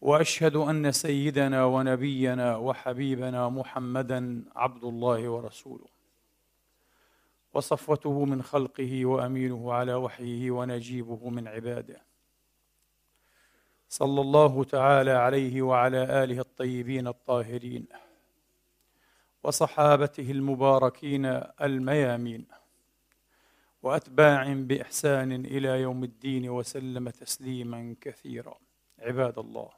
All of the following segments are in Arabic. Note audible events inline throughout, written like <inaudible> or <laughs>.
وأشهد أن سيدنا ونبينا وحبيبنا محمدا عبد الله ورسوله. وصفوته من خلقه وأمينه على وحيه ونجيبه من عباده. صلى الله تعالى عليه وعلى آله الطيبين الطاهرين. وصحابته المباركين الميامين. وأتباع بإحسان إلى يوم الدين وسلم تسليما كثيرا. عباد الله.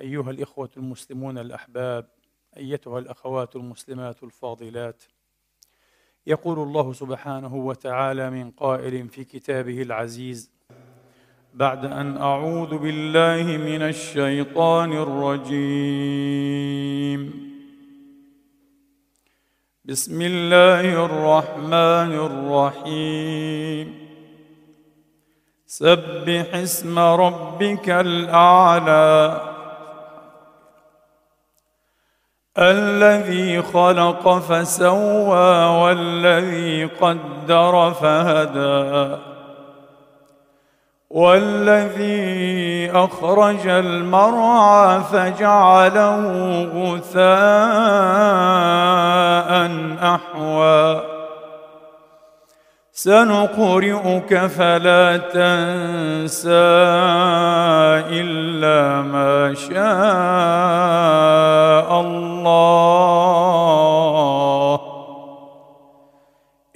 أيها الإخوة المسلمون الأحباب أيتها الأخوات المسلمات الفاضلات يقول الله سبحانه وتعالى من قائل في كتابه العزيز بعد أن أعوذ بالله من الشيطان الرجيم. بسم الله الرحمن الرحيم. سبح اسم ربك الأعلى الذي خلق فسوى والذي قدر فهدى والذي أخرج المرعى فجعله غثاء سنقرئك فلا تنسى إلا ما شاء الله.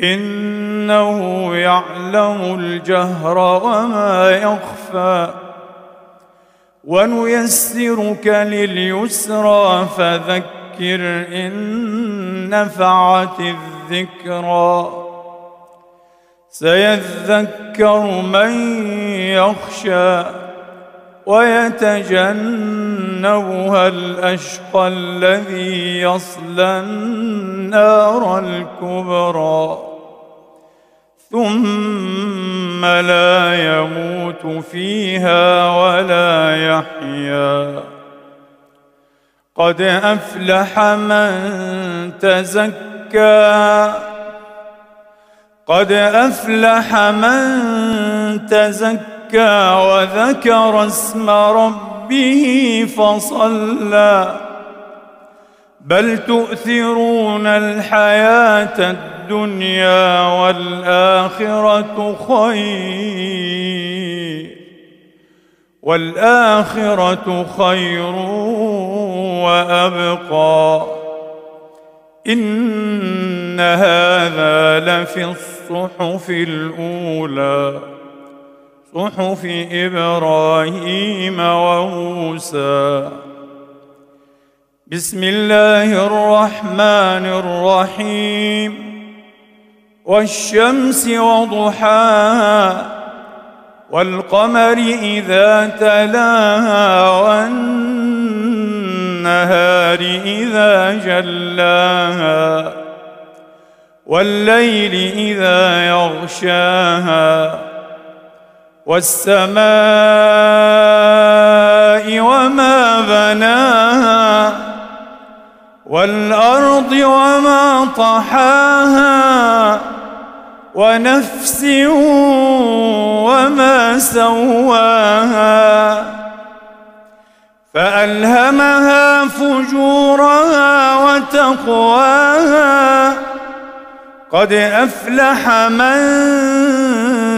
إنه يعلم الجهر وما يخفى ونيسرك لليسرى فذكر إن نفعت الذكرى. سيذكر من يخشى ويتجنبها الأشقى الذي يصلى النار الكبرى. ثم لا يموت فيها ولا يحيا. قد أفلح من تزكى قد أفلح من تزكى وذكر اسم ربه فصلى. بل تؤثرون الحياة الدنيا والآخرة خير. والآخرة خير وأبقى. هذا لفي الصحف الأولى صحف إبراهيم وموسى. بسم الله الرحمن الرحيم. والشمس وضحاها والقمر إذا تلاها والنهار إذا جلاها. والليل إذا يغشاها والسماء وما بناها والأرض وما طحاها ونفس وما سواها فألهمها فجورها وتقواها قد أفلح من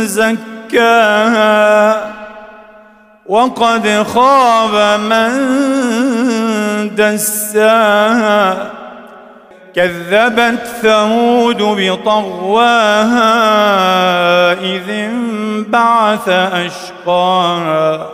زكاها وقد خاب من دساها كذبت ثمود بطغواها إذ انبعث أشقاها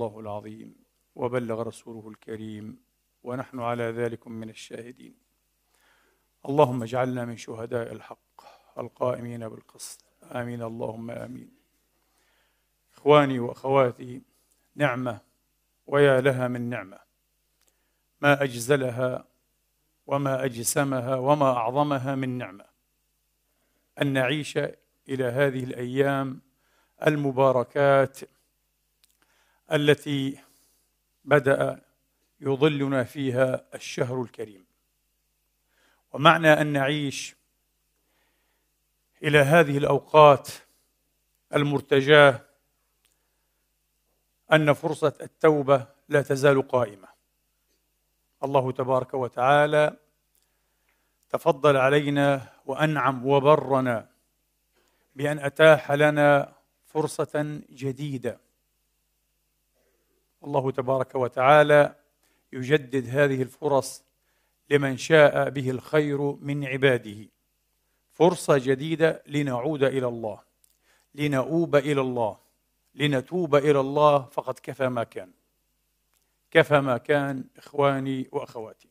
الله العظيم وبلغ رسوله الكريم ونحن على ذلك من الشاهدين. اللهم اجعلنا من شهداء الحق القائمين بالقسط. آمين. اللهم آمين. إخواني وأخواتي نعمة ويا لها من نعمة. ما أجزلها وما أجسمها وما أعظمها من نعمة. أن نعيش إلى هذه الأيام المباركات التي بدأ يظلنا فيها الشهر الكريم. ومعنى أن نعيش إلى هذه الأوقات المرتجاة أن فرصة التوبة لا تزال قائمة. الله تبارك وتعالى تفضل علينا وأنعم وبرنا بأن أتاح لنا فرصة جديدة. الله تبارك وتعالى يجدد هذه الفرص لمن شاء به الخير من عباده. فرصة جديدة لنعود إلى الله لنؤوب إلى الله لنتوب إلى الله فقد كفى ما كان. كفى ما كان إخواني وأخواتي.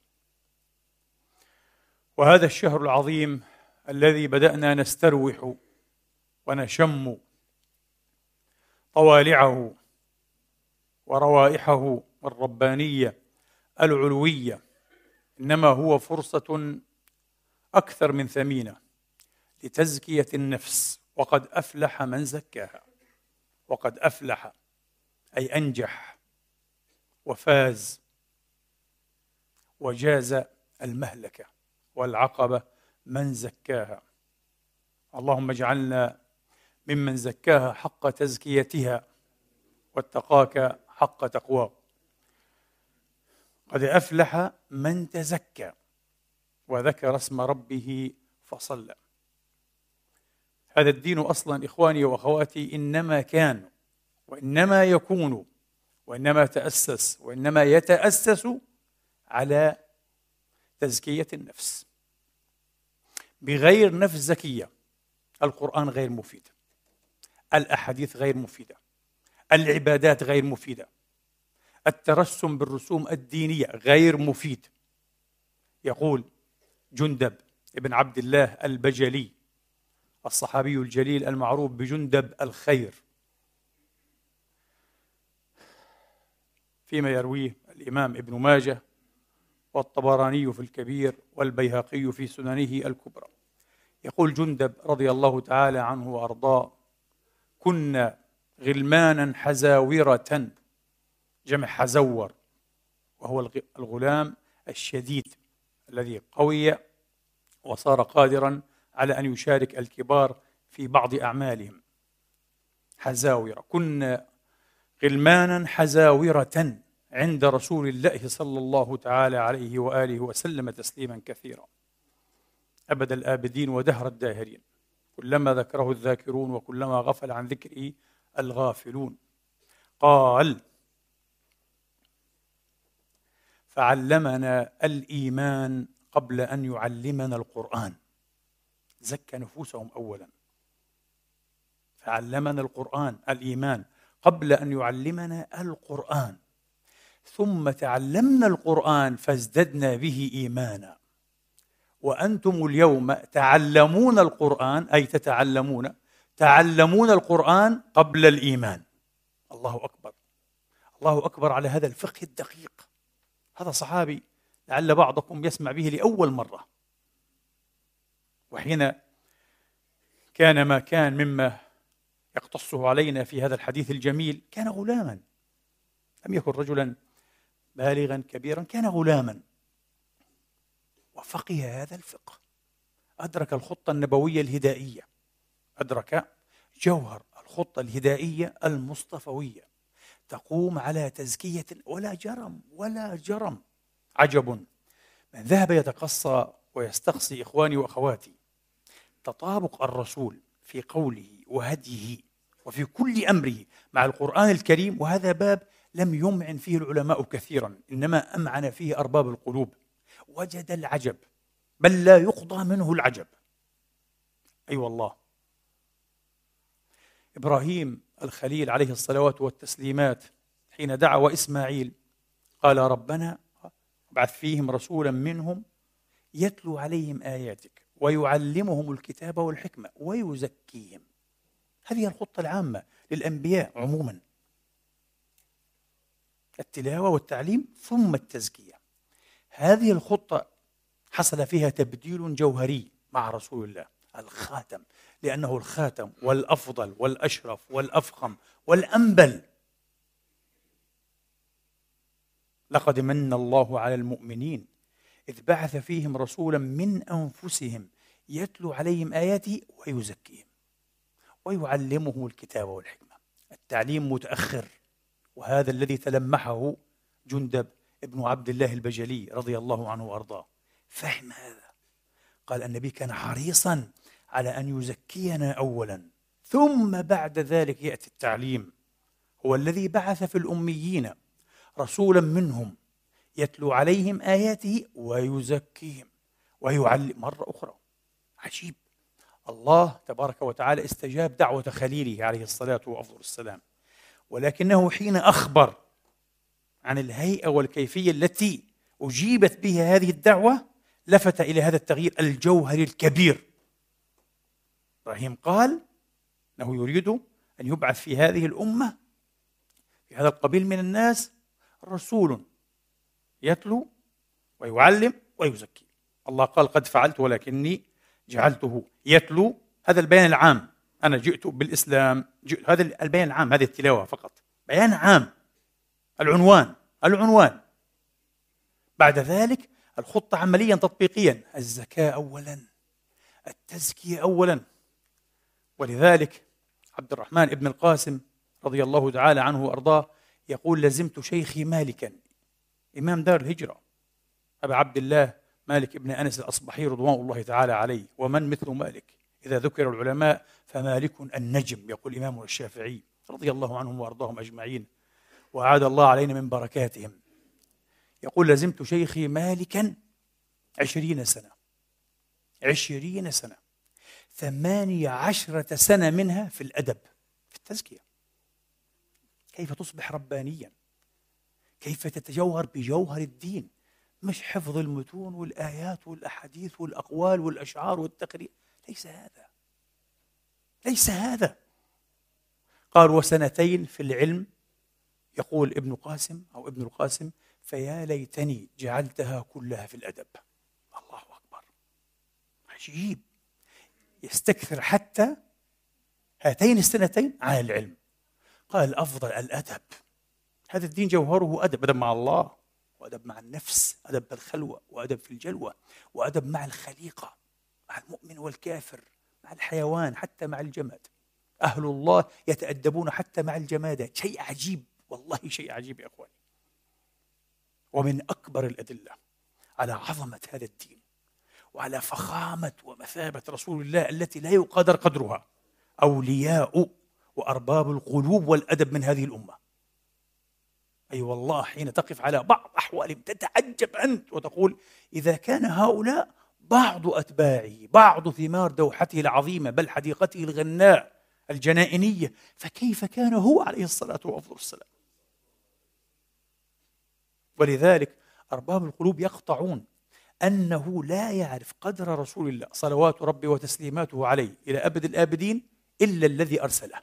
وهذا الشهر العظيم الذي بدأنا نستروح ونشم طوالعه وروائحه الربانية العلوية إنما هو فرصة أكثر من ثمينة لتزكية النفس وقد أفلح من زكاها وقد أفلح أي أنجح وفاز وجاز المهلكة والعقبة من زكاها. اللهم اجعلنا ممن زكاها حق تزكيتها واتقاك حق تقواه. قد أفلح من تزكى وذكر اسم ربه فصلى. هذا الدين أصلا إخواني وأخواتي إنما كان وإنما يكون وإنما تأسس وإنما يتأسس على تزكية النفس. بغير نفس زكية القرآن غير مفيد. الأحاديث غير مفيدة. العبادات غير مفيدة. الترسم بالرسوم الدينية غير مفيد. يقول جندب ابن عبد الله البجلي الصحابي الجليل المعروف بجندب الخير. فيما يرويه الإمام ابن ماجه والطبراني في الكبير والبيهقي في سننه الكبرى. يقول جندب رضي الله تعالى عنه وأرضاه كنا غلمانا حزاورة. جمع حزور وهو الغلام الشديد الذي قوي وصار قادرا على أن يشارك الكبار في بعض أعمالهم. حزاوره كنا غلمانا حزاورة عند رسول الله صلى الله تعالى عليه وآله وسلم تسليما كثيرا. أبد الآبدين ودهر الداهرين. كلما ذكره الذاكرون وكلما غفل عن ذكره الغافلون. قال فعلمنا الإيمان قبل أن يعلمنا القرآن. زكى نفوسهم اولا. فعلمنا القرآن الإيمان قبل أن يعلمنا القرآن. ثم تعلمنا القرآن فازددنا به إيمانا. وأنتم اليوم تعلمون القرآن أي تتعلمون تعلمون القرآن قبل الإيمان. الله أكبر. الله أكبر على هذا الفقه الدقيق. هذا صحابي لعل بعضكم يسمع به لأول مرة. وحين كان ما كان مما يقتصه علينا في هذا الحديث الجميل كان غلاما. لم يكن رجلا بالغا كبيرا كان غلاما. وفقه هذا الفقه. أدرك الخطة النبوية الهدائية. أدرك جوهر الخطة الهدائية المصطفوية تقوم على تزكية ولا جرم ولا جرم عجب. من ذهب يتقصى ويستقصي إخواني وأخواتي. تطابق الرسول في قوله وهديه وفي كل أمره مع القرآن الكريم وهذا باب لم يمعن فيه العلماء كثيرا إنما أمعن فيه أرباب القلوب. وجد العجب بل لا يقضى منه العجب. أي أيوة والله. إبراهيم الخليل عليه الصلوات والتسليمات حين دعا إسماعيل قال ربنا ابعث فيهم رسولا منهم يتلو عليهم آياتك ويعلمهم الكتاب والحكمة ويزكيهم. هذه الخطة العامة للأنبياء عموما. التلاوة والتعليم ثم التزكية. هذه الخطة حصل فيها تبديل جوهري مع رسول الله الخاتم. لأنه الخاتم والأفضل والأشرف والأفخم والأنبل. لقد من الله على المؤمنين إذ بعث فيهم رسولا من أنفسهم يتلو عليهم آياته ويزكيهم ويعلمهم الكتاب والحكمة. التعليم متأخر وهذا الذي تلمحه جندب ابن عبد الله البجلي رضي الله عنه وأرضاه. فهم هذا؟ قال النبي كان حريصا على أن يزكينا أولا. ثم بعد ذلك يأتي التعليم. هو الذي بعث في الأميين رسولا منهم يتلو عليهم آياته ويزكيهم ويعلم. مرة أخرى. عجيب. الله تبارك وتعالى استجاب دعوة خليله عليه الصلاة والسلام ولكنه حين أخبر عن الهيئة والكيفية التي أجيبت بها هذه الدعوة لفت إلى هذا التغيير الجوهري الكبير. إبراهيم قال أنه يريد أن يبعث في هذه الأمة في هذا القبيل من الناس رسول يتلو ويعلم ويزكي. الله قال قد فعلت ولكني جعلته يتلو. هذا البيان العام. أنا جئت بالإسلام جئت هذا البيان العام هذه التلاوة فقط. بيان عام. العنوان العنوان. بعد ذلك الخطة عمليا تطبيقيا. الزكاة أولا التزكية أولا. ولذلك عبد الرحمن بن القاسم رضي الله تعالى عنه وأرضاه يقول لزمت شيخي مالكا إمام دار الهجرة. أبا عبد الله مالك بن أنس الأصبحي رضوان الله تعالى عليه ومن مثل مالك؟ إذا ذكر العلماء فمالك النجم. يقول الإمام الشافعي رضي الله عنهم وأرضاهم أجمعين وأعاد الله علينا من بركاتهم. يقول لزمت شيخي مالكا عشرين سنة عشرين سنة. ثمانية عشرة سنة منها في الأدب في التزكية. كيف تصبح ربانيا؟ كيف تتجوهر بجوهر الدين؟ مش حفظ المتون والآيات والأحاديث والأقوال والأشعار والتقرير. ليس هذا. ليس هذا. قال وسنتين في العلم. يقول ابن قاسم أو ابن القاسم فيا ليتني جعلتها كلها في الأدب. الله أكبر. عجيب. يستكثر حتى هاتين السنتين على العلم. قال الأفضل الأدب. هذا الدين جوهره أدب أدب مع الله وأدب مع النفس أدب بالخلوة وأدب في الجلوة وأدب مع الخليقة مع المؤمن والكافر مع الحيوان حتى مع الجماد. أهل الله يتأدبون حتى مع الجمادات شيء عجيب والله شيء عجيب يا إخواني. ومن أكبر الأدلة على عظمة هذا الدين وعلى فخامة ومثابة رسول الله التي لا يقدر قدرها. أولياء وأرباب القلوب والأدب من هذه الأمة. أي أيوة والله حين تقف على بعض احوالهم تتعجب أنت وتقول إذا كان هؤلاء بعض اتباعه بعض ثمار دوحته العظيمة بل حديقته الغناء الجنائنية فكيف كان هو عليه الصلاة والسلام؟ ولذلك أرباب القلوب يقطعون أنه لا يعرف قدر رسول الله صلوات ربي وتسليماته عليه إلى أبد الآبدين إلا الذي أرسله.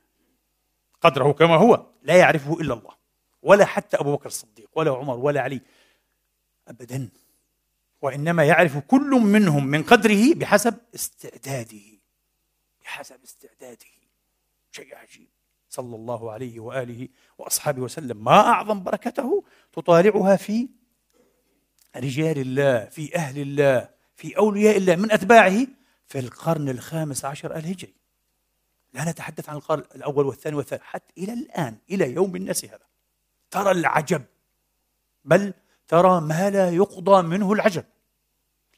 قدره كما هو لا يعرفه إلا الله ولا حتى أبو بكر الصديق ولا عمر ولا علي أبدا. وإنما يعرف كل منهم من قدره بحسب استعداده بحسب استعداده. شيء عجيب. صلى الله عليه وآله وأصحابه وسلم ما أعظم بركته تطالعها في رجال الله في أهل الله في أولياء الله من أتباعه؟ في القرن الخامس عشر الهجري. لا نتحدث عن القرن الأول والثاني والثالث حتى إلى الآن إلى يوم الناس هذا. ترى العجب. بل ترى ما لا يقضى منه العجب.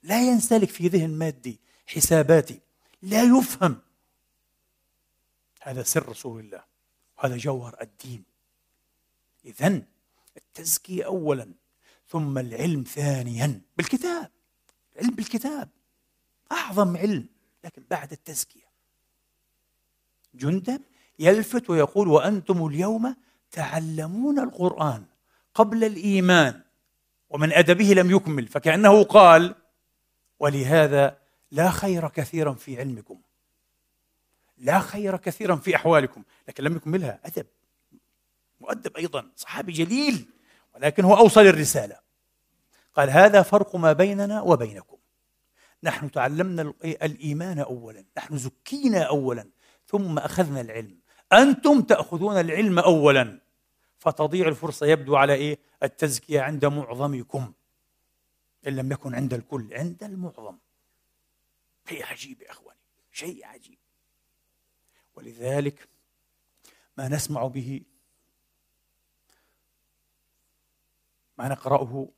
لا ينسلك في ذهن مادي حساباتي. لا يفهم. هذا سر رسول الله. وهذا جوهر الدين. إذا التزكية أولا. ثم العلم ثانيا بالكتاب. العلم بالكتاب. أعظم علم لكن بعد التزكية. جندب يلفت ويقول وأنتم اليوم تعلمون القرآن قبل الإيمان ومن أدبه لم يكمل فكأنه قال ولهذا لا خير كثيرا في علمكم. لا خير كثيرا في أحوالكم لكن لم يكملها. أدب. مؤدب أيضا. صحابي جليل. ولكن هو أوصل الرسالة قال هذا فرق ما بيننا وبينكم. نحن تعلمنا الإيمان أولا. نحن زكينا أولا. ثم أخذنا العلم. أنتم تأخذون العلم أولا. فتضيع الفرصة يبدو على إيه؟ التزكية عند معظمكم. إن لم يكن عند الكل عند المعظم. شيء عجيب يا إخواني. شيء عجيب. ولذلك ما نسمع به ما نقرأه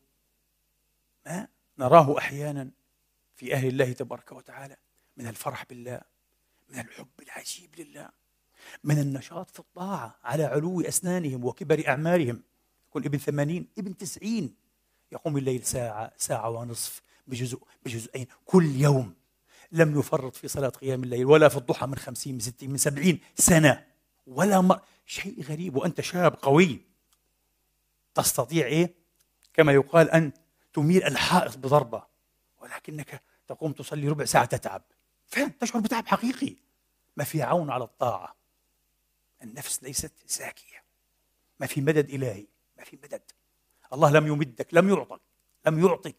ما نراه أحيانا في أهل الله تبارك وتعالى من الفرح بالله من الحب العجيب لله من النشاط في الطاعة على علو أسنانهم وكبر أعمارهم يكون ابن ثمانين ابن تسعين. يقوم الليل ساعة ساعة ونصف بجزء بجزئين كل يوم. لم يفرط في صلاة قيام الليل ولا في الضحى من خمسين من ستين من سبعين سنة ولا مر شيء غريب وأنت شاب قوي. تستطيع إيه؟ كما يقال أن تميل الحائط بضربة ولكنك تقوم تصلي ربع ساعة تتعب. فعلا تشعر بتعب حقيقي. ما في عون على الطاعة. النفس ليست زاكية. ما في مدد إلهي. ما في مدد. الله لم يمدك لم يعطك لم يعطك.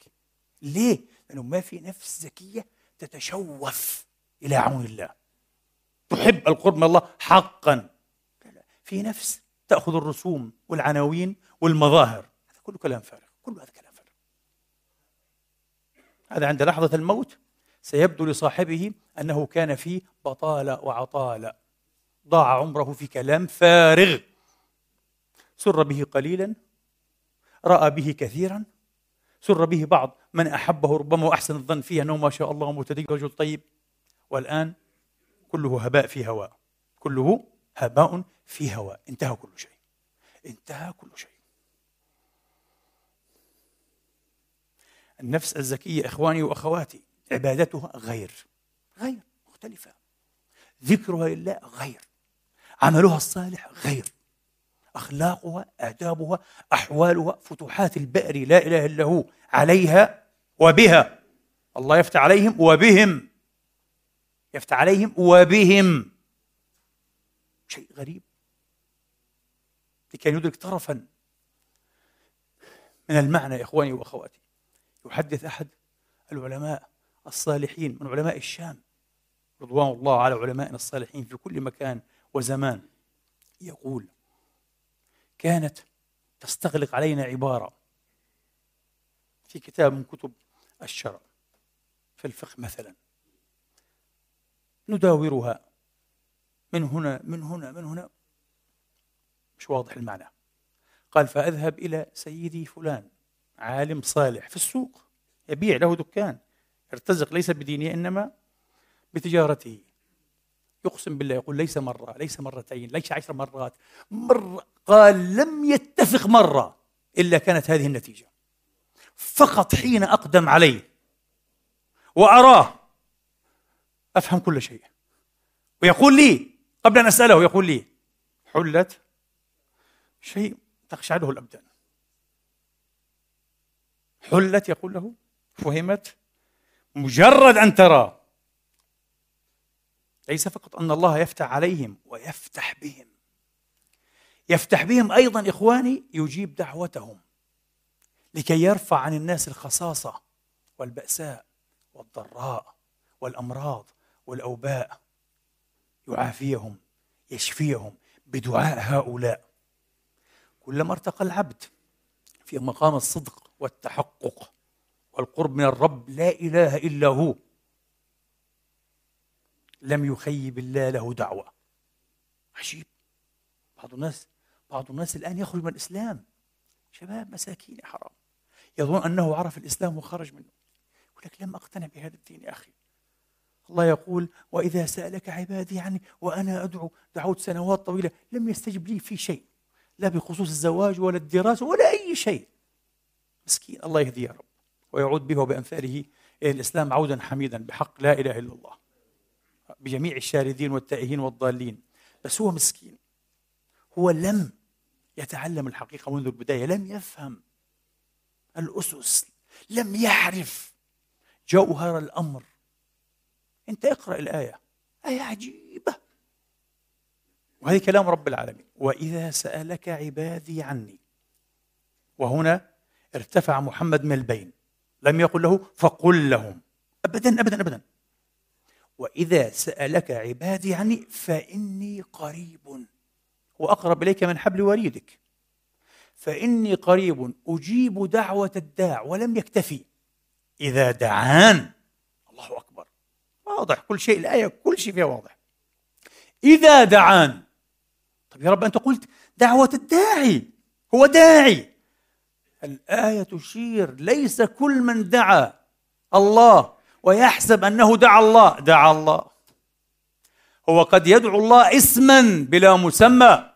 ليه؟ لأنه ما في نفس زكية تتشوف إلى عون الله. تحب القرب من الله حقا. في نفس تأخذ الرسوم والعناوين والمظاهر. كله كلام فارغ كل هذا كلام فارغ. هذا عند لحظة الموت سيبدو لصاحبه أنه كان في بطالة وعطالة. ضاع عمره في كلام فارغ. سر به قليلا رأى به كثيرا. سر به بعض من أحبه ربما وأحسن الظن فيه أنه ما شاء الله متدين رجل طيب. والآن كله هباء في هواء. كله هباء في هواء. انتهى كل شيء. انتهى كل شيء. النفس الزكية إخواني وأخواتي عبادتها غير غير مختلفة. ذكرها لله غير. عملها الصالح غير. أخلاقها آدابها أحوالها فتوحات البئر لا إله إلا هو عليها وبها. الله يفتح عليهم وبهم. يفتح عليهم وبهم. شيء غريب. لكي يدرك طرفا من المعنى يا إخواني وأخواتي. يحدث أحد العلماء الصالحين من علماء الشام. رضوان الله على علمائنا الصالحين في كل مكان وزمان. يقول كانت تستغلق علينا عبارة في كتاب من كتب الشرع في الفقه مثلا. نداورها من هنا من هنا من هنا. مش واضح المعنى. قال فأذهب إلى سيدي فلان. عالم صالح في السوق يبيع له دكان يرتزق ليس بدينه إنما بتجارته. يقسم بالله يقول ليس مرة ليس مرتين ليس عشر مرات. مرة قال لم يتفق مرة إلا كانت هذه النتيجة. فقط حين أقدم عليه وأراه أفهم كل شيء. ويقول لي قبل أن أسأله يقول لي حلت شيء تخشعله الأبدان. حلت يقول له فهمت؟ مجرد أن ترى. ليس فقط أن الله يفتح عليهم ويفتح بهم. يفتح بهم أيضا إخواني يجيب دعوتهم لكي يرفع عن الناس الخصاصة والبأساء والضراء والأمراض والأوباء. يعافيهم يشفيهم بدعاء هؤلاء. كلما ارتقى العبد في مقام الصدق والتحقق. والقرب من الرب لا إله إلا هو. لم يخيب الله له دعوة. عجيب. بعض الناس بعض الناس الآن يخرج من الإسلام. شباب مساكين يا حرام. يظن أنه عرف الإسلام وخرج منه. يقول لك لم أقتنع بهذا الدين يا أخي. الله يقول وإذا سألك عبادي عني وأنا أدعو دعوت سنوات طويلة لم يستجب لي في شيء. لا بخصوص الزواج ولا الدراسة ولا أي شيء. مسكين الله يهديه يا رب. ويعود به وبأمثاله إلى الإسلام عودا حميدا بحق لا إله إلا الله بجميع الشاردين والتائهين والضالين. بس هو مسكين. هو لم يتعلم الحقيقة منذ البداية لم يفهم الأسس لم يعرف جوهر الأمر. أنت اقرأ الآية آية عجيبة. وهذه كلام رب العالمين. وإذا سألك عبادي عني وهنا ارتفع محمد من البين. لم يقل له فقل لهم. ابدا ابدا ابدا. وإذا سألك عبادي عني فإني قريب وأقرب إليك من حبل وريدك. فإني قريب أجيب دعوة الداع ولم يكتفي. إذا دعان. الله أكبر. واضح. كل شيء الآية كل شيء فيها واضح. إذا دعان. طيب يا رب أنت قلت دعوة الداعي. هو داعي. الآية تشير ليس كل من دعا الله ويحسب أنه دعا الله دعا الله. هو قد يدعو الله اسما بلا مسمى.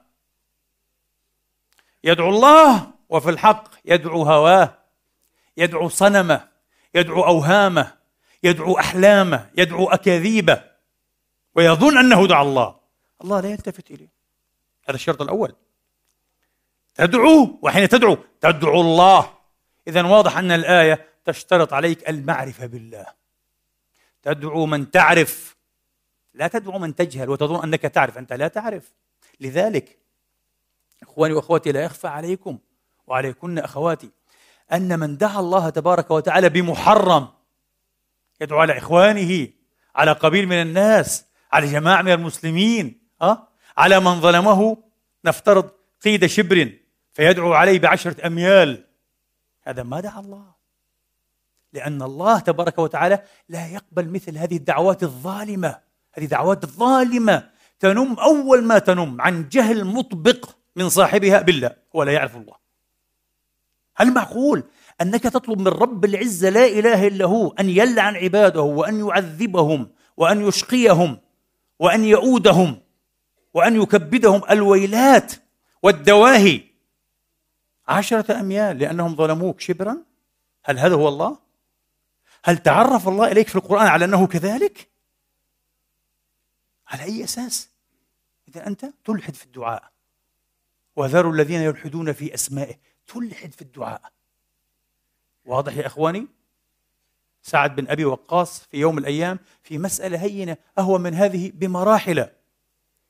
يدعو الله وفي الحق يدعو هواه يدعو صنمه يدعو أوهامه يدعو أحلامه يدعو أكاذيبه ويظن أنه دعا الله. الله لا يلتفت إليه. هذا الشرط الأول. تدعو وحين تدعو تدعو الله. اذا واضح أن الآية تشترط عليك المعرفة بالله. تدعو من تعرف. لا تدعو من تجهل وتظن أنك تعرف أنت لا تعرف. لذلك إخواني وأخواتي لا يخفى عليكم وعليكن أخواتي أن من دعا الله تبارك وتعالى بمحرم يدعو على إخوانه على قبيل من الناس على جماعة من المسلمين أه؟ على من ظلمه. نفترض قيد شبر فيدعو عليه بعشرة أميال. هذا ما دعا الله. لأن الله تبارك وتعالى لا يقبل مثل هذه الدعوات الظالمة. هذه دعوات ظالمة. تنم أول ما تنم عن جهل مطبق من صاحبها بالله. ولا يعرف الله. هل معقول أنك تطلب من رب العزة لا إله إلا هو أن يلعن عباده وأن يعذبهم وأن يشقيهم وأن يؤودهم وأن يكبدهم الويلات والدواهي عشرة أميال لأنهم ظلموك شبرا هل هذا هو الله؟ هل تعرف الله إليك في القرآن على أنه كذلك؟ على أي أساس؟ إذا أنت تلحد في الدعاء وذروا الذين يلحدون في أسمائه تلحد في الدعاء واضح يا إخواني؟ سعد بن أبي وقاص في يوم الأيام في مسألة هينة أهون من هذه بمراحل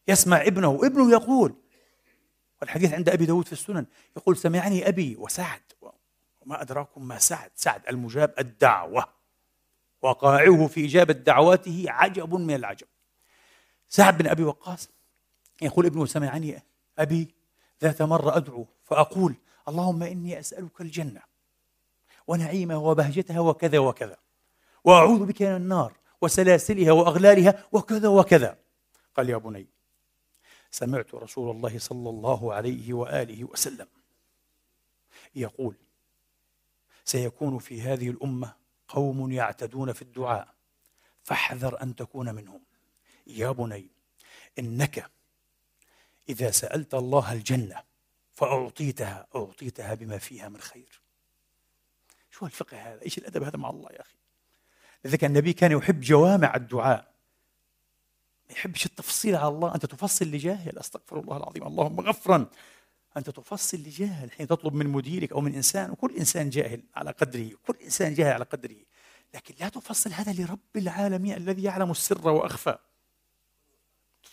يسمع ابنه ابنه يقول والحديث عند أبي داود في السنن. يقول سمعني أبي وسعد. وما أدراكم ما سعد؟ سعد المجاب الدعوة. وقائعه في إجابة دعواته عجب من العجب. سعد بن أبي وقاص يقول ابنه سمعني أبي ذات مرة أدعو فأقول اللهم إني أسألك الجنة ونعيمها وبهجتها وكذا وكذا وأعوذ بك من النار وسلاسلها وأغلالها وكذا وكذا. قال يا بني سمعت رسول الله صلى الله عليه وآله وسلم يقول سيكون في هذه الأمة قوم يعتدون في الدعاء فاحذر أن تكون منهم. يا بني إنك إذا سألت الله الجنة فأعطيتها أعطيتها بما فيها من خير. شو الفقه هذا؟ إيش الأدب هذا مع الله يا أخي؟ لذلك النبي كان يحب جوامع الدعاء. ما يحبش التفصيل على الله. أنت تفصل لجاهل أستغفر الله العظيم. اللهم غفرا. أنت تفصل لجاهل حين تطلب من مديرك أو من إنسان. وكل إنسان جاهل على قدره. كل إنسان جاهل على قدره. لكن لا تفصل هذا لرب العالمين الذي يعلم السر وأخفى.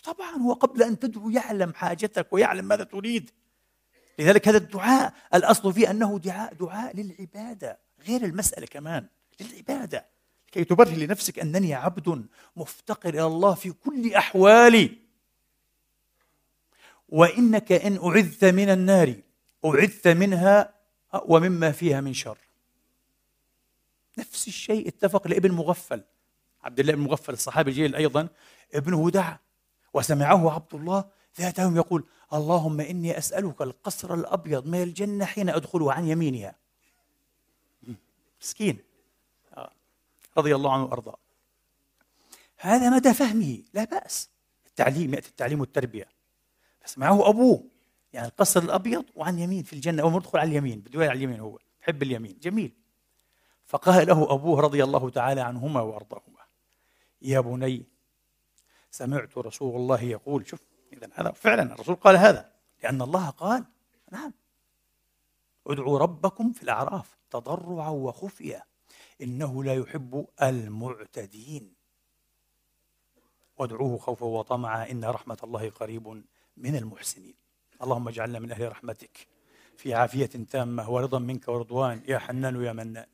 طبعا هو قبل أن تدعو يعلم حاجتك ويعلم ماذا تريد. لذلك هذا الدعاء الأصل فيه أنه دعاء دعاء للعبادة. غير المسألة كمان. للعبادة. كي تبرهن لنفسك أنني عبد مفتقر إلى الله في كل أحوالي. وإنك إن أعذت من النار أعذت منها ومما فيها من شر. نفس الشيء اتفق لابن مغفل. عبد الله بن مغفل الصحابي الجليل أيضا ابنه دعا وسمعه عبد الله ذات يوم يقول اللهم إني أسألك القصر الأبيض من الجنة حين أدخله عن يمينها. مسكين. رضي الله عنه وأرضاه. هذا مدى فهمه. لا بأس. التعليم يأتي التعليم والتربية. فسمعه أبوه. يعني القصر الأبيض وعن يمين في الجنة. أول ما يدخل على اليمين بده على اليمين هو. يحب اليمين. جميل. فقال له أبوه رضي الله تعالى عنهما وأرضاهما. يا بني سمعت رسول الله يقول شوف إذا هذا فعلا الرسول قال هذا. لأن الله قال نعم. ادعوا ربكم في الأعراف تضرعا وخفيا. إنه لا يحب المعتدين. وادعوه خوفا وطمعا إن رحمة الله قريب من المحسنين. اللهم اجعلنا من أهل رحمتك في عافية تامة ورضا منك ورضوان. يا حنان يا منان.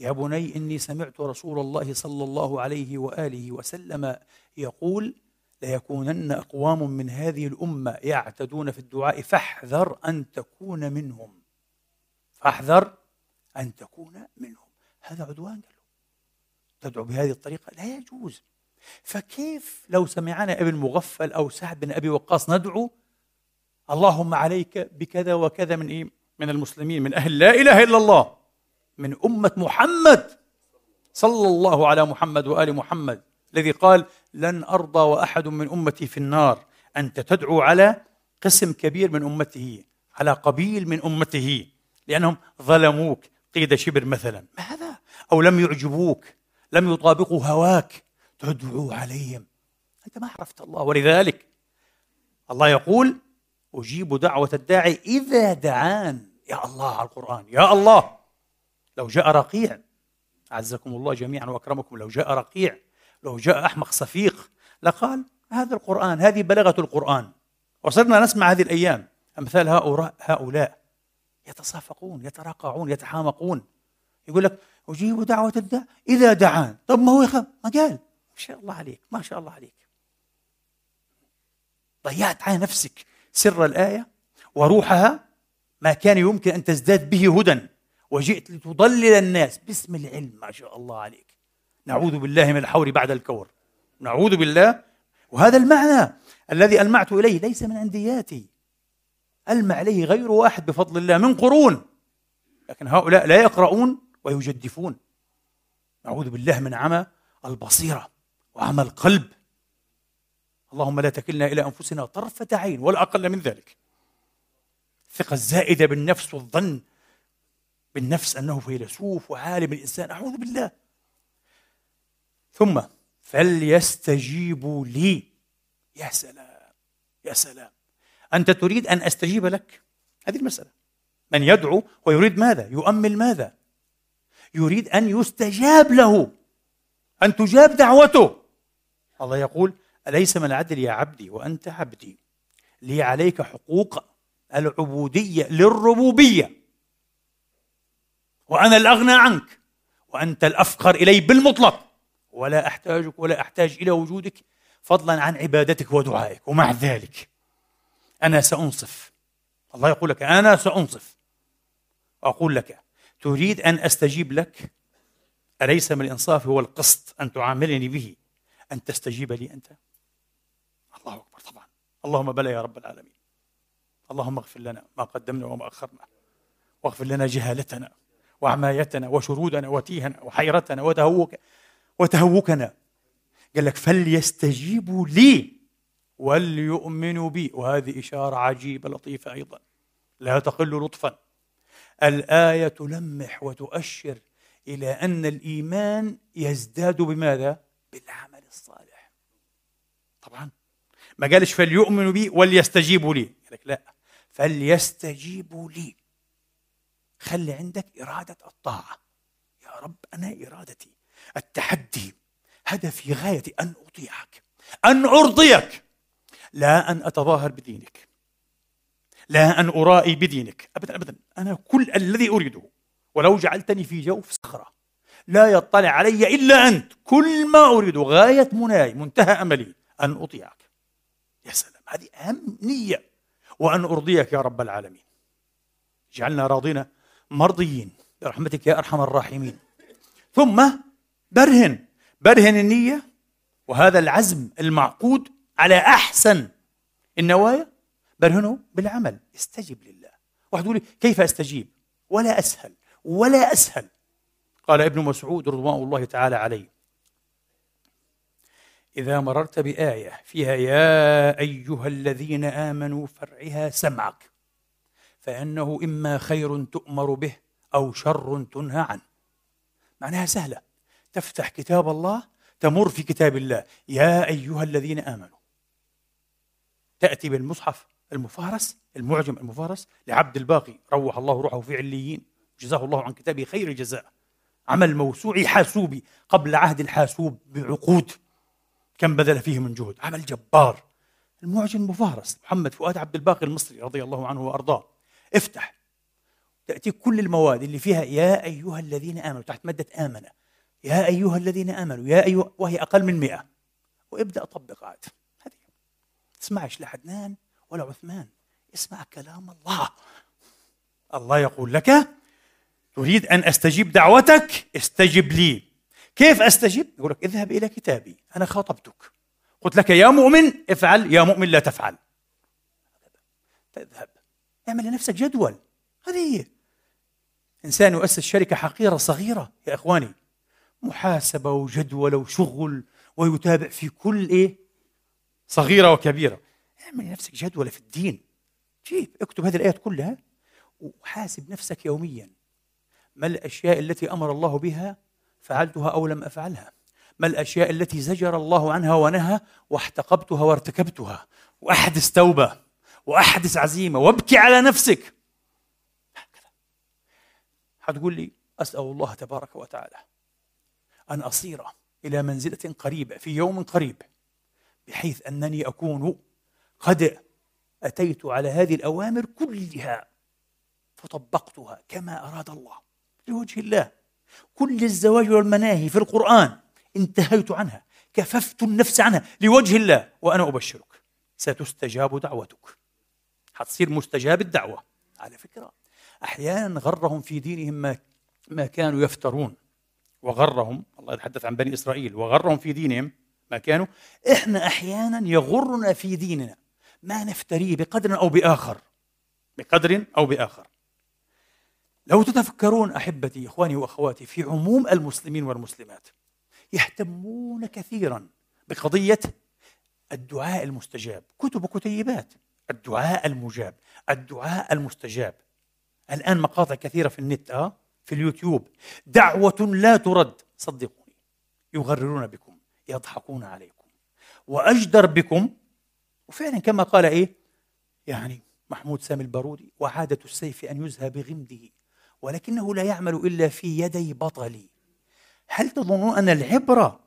يا بني إني سمعت رسول الله صلى الله عليه وآله وسلم يقول ليكونن أقوام من هذه الأمة يعتدون في الدعاء فاحذر أن تكون منهم. فاحذر أن تكون منهم. هذا عدوان؟ قال له. تدعو بهذه الطريقة؟ لا يجوز. فكيف لو سمعنا ابن مغفل أو سعد بن أبي وقاص ندعو اللهم عليك بكذا وكذا من إيه؟ من المسلمين من أهل لا إله إلا الله من أمة محمد صلى الله على محمد وآل محمد الذي قال لن أرضى وأحد من أمتي في النار. أنت تدعو على قسم كبير من أمته على قبيل من أمته لأنهم ظلموك. قيد شبر مثلا. ما هذا أو لم يعجبوك لم يطابقوا هواك تدعو عليهم. أنت ما عرفت الله. ولذلك الله يقول أجيب دعوة الداعي إذا دعان. يا الله على القرآن. يا الله! لو جاء رقيع أعزكم الله جميعا وأكرمكم لو جاء رقيع لو جاء أحمق صفيق لقال هذا القرآن هذه بلغة القرآن. وصرنا نسمع هذه الأيام أمثال هؤلاء هؤلاء. يتصافقون يتراقعون يتحامقون. يقول لك أجيب دعوة الداع إذا دعان. طب ما هو يخاف ما قال. ما شاء الله عليك ما شاء الله عليك. ضيعت على نفسك سر الآية وروحها ما كان يمكن أن تزداد به هدى. وجئت لتضلل الناس. باسم العلم ما شاء الله عليك. نعوذ بالله من الحور بعد الكور. نعوذ بالله. وهذا المعنى الذي ألمعت إليه ليس من عندياتي. ألمع إليه غير واحد بفضل الله من قرون لكن هؤلاء لا يقرؤون ويجدفون. نعوذ بالله من عمى البصيرة وعمى القلب. اللهم لا تكلنا إلى أنفسنا طرفة عين ولا أقل من ذلك. الثقة الزائدة بالنفس والظن بالنفس أنه فيلسوف وعالم الإنسان. أعوذ بالله. ثم فليستجيبوا لي. يا سلام. يا سلام. أنت تريد أن أستجيب لك؟ هذه المسألة. من يدعو ويريد ماذا؟ يؤمل ماذا؟ يريد أن يستجاب له أن تجاب دعوته. الله يقول أليس من العدل يا عبدي وأنت عبدي؟ لي عليك حقوق العبودية للربوبية. وأنا الأغنى عنك وأنت الأفقر إلي بالمطلق. ولا أحتاجك ولا أحتاج إلى وجودك فضلا عن عبادتك ودعائك. ومع ذلك أنا سأنصف. الله يقول لك أنا سأنصف. وأقول لك تريد أن أستجيب لك؟ أليس من الإنصاف هو القسط أن تعاملني به؟ أن تستجيب لي أنت؟ الله أكبر طبعا. اللهم بلى يا رب العالمين. اللهم اغفر لنا ما قدمنا وما أخرنا. واغفر لنا جهالتنا وعمايتنا وشرودنا وتيهنا وحيرتنا وتهوك وتهوكنا. قال لك فليستجيبوا لي. وليؤمنوا بي. وهذه إشارة عجيبة لطيفة أيضا. لا تقل لطفا. الآية تلمح وتؤشر إلى أن الإيمان يزداد بماذا؟ بالعمل الصالح. طبعا. ما قالش فليؤمنوا بي وليستجيبوا لي. قال لك لا. فليستجيبوا لي. خلي عندك إرادة الطاعة. يا رب أنا إرادتي. التحدي. هدفي غايتي أن أطيعك. أن أرضيك. لا أن أتظاهر بدينك. لا أن أرائي بدينك. أبدا أبدا. أنا كل الذي أريده ولو جعلتني في جوف صخرة لا يطلع علي إلا أنت. كل ما أريد غاية مناي منتهى أملي أن أطيعك. يا سلام هذه أهم نية. وأن أرضيك يا رب العالمين. اجعلنا راضين مرضيين. برحمتك يا أرحم الراحمين. ثم برهن. برهن النية وهذا العزم المعقود على أحسن النوايا برهنه بالعمل. استجب لله. واحد يقول كيف أستجيب؟ ولا أسهل ولا أسهل. قال ابن مسعود رضوان الله تعالى عليه إذا مررت بآية فيها يا أيها الذين آمنوا فرعها سمعك فإنه إما خير تؤمر به أو شر تنهى عنه. معناها سهلة. تفتح كتاب الله تمر في كتاب الله. يا أيها الذين آمنوا تأتي بالمصحف المفارس المعجم المفارس لعبد الباقي. روح الله روحه في عليين. جزاه الله عن كتابه خير الجزاء. عمل موسوعي حاسوبي قبل عهد الحاسوب بعقود. كم بذل فيه من جهد. عمل جبار. المعجم المفارس محمد فؤاد عبد الباقي المصري رضي الله عنه وأرضاه. افتح. تأتيك كل المواد اللي فيها يا أيها الذين آمنوا. تحت مادة آمنة. يا أيها الذين آمنوا. يا أيها وهي أقل من مئة. وابدأ طبق عاد. تسمعش لعدنان ولا عثمان اسمع كلام الله. الله يقول لك تريد أن أستجيب دعوتك استجب لي. كيف أستجيب؟ يقول لك اذهب إلى كتابي أنا خاطبتك. قلت لك يا مؤمن افعل يا مؤمن لا تفعل. تذهب. اعمل لنفسك جدول. هذه هي. إنسان يؤسس شركة حقيرة صغيرة يا إخواني. محاسبة وجدول وشغل ويتابع في كل إيه؟ صغيرة وكبيرة. اعمل لنفسك جدول في الدين. جيب اكتب هذه الآيات كلها وحاسب نفسك يوميا. ما الأشياء التي أمر الله بها فعلتها أو لم أفعلها؟ ما الأشياء التي زجر الله عنها ونهى واحتقبتها وارتكبتها؟ وأحدث توبة وأحدث عزيمة وابكي على نفسك. هكذا. حتقول لي أسأل الله تبارك وتعالى أن أصير إلى منزلة قريبة في يوم قريب. بحيث أنني أكون قد أتيت على هذه الأوامر كلها فطبقتها كما أراد الله لوجه الله. كل الزواج والمناهي في القرآن انتهيت عنها كففت النفس عنها لوجه الله وأنا أبشرك. ستستجاب دعوتك. حتصير مستجاب الدعوة. على فكرة أحيانا غرهم في دينهم ما, ما كانوا يفترون وغرهم الله يتحدث عن بني إسرائيل وغرهم في دينهم ما كانوا إحنا أحيانا يغرنا في ديننا ما نفتريه بقدر أو بآخر بقدر أو بآخر. لو تتفكرون أحبتي إخواني وأخواتي في عموم المسلمين والمسلمات يهتمون كثيرا بقضية الدعاء المستجاب كتب وكتيبات الدعاء المجاب الدعاء المستجاب. الآن مقاطع كثيرة في النت آه في اليوتيوب. دعوة لا ترد صدقوني يغررون بكم. يضحكون عليكم. وأجدر بكم وفعلا كما قال إيه؟ يعني محمود سامي البارودي وعادة السيف أن يزهى بغمده ولكنه لا يعمل إلا في يدي بطلي. هل تظنون أن العبره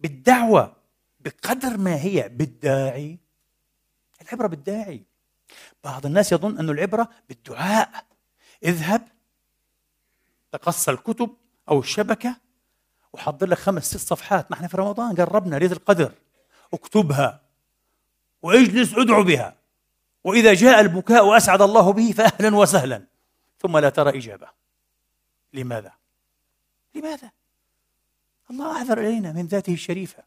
بالدعوة بقدر ما هي بالداعي؟ العبره بالداعي. بعض الناس يظن أن العبرة بالدعاء. اذهب تقص الكتب أو الشبكة وحضر لك خمس ست صفحات. ما إحنا في رمضان قربنا ليلة القدر. اكتبها. واجلس ادعو بها. وإذا جاء البكاء وأسعد الله به فأهلا وسهلا. ثم لا ترى إجابة. لماذا؟ لماذا؟ الله أعذر إلينا من ذاته الشريفة.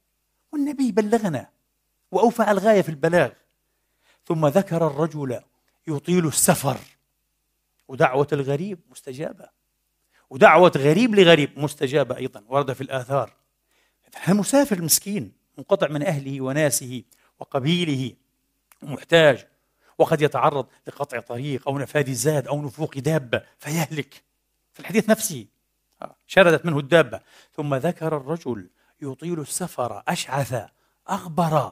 والنبي بلغنا وأوفى الغاية في البلاغ. ثم ذكر الرجل يطيل السفر. ودعوة الغريب مستجابة. ودعوة غريب لغريب مستجابة أيضا ورد في الآثار. مسافر مسكين منقطع من أهله وناسه وقبيله محتاج وقد يتعرض لقطع طريق أو نفاذ زاد أو نفوق دابة فيهلك. في الحديث نفسه شردت منه الدابة. ثم ذكر الرجل يطيل السفر أشعث أغبر.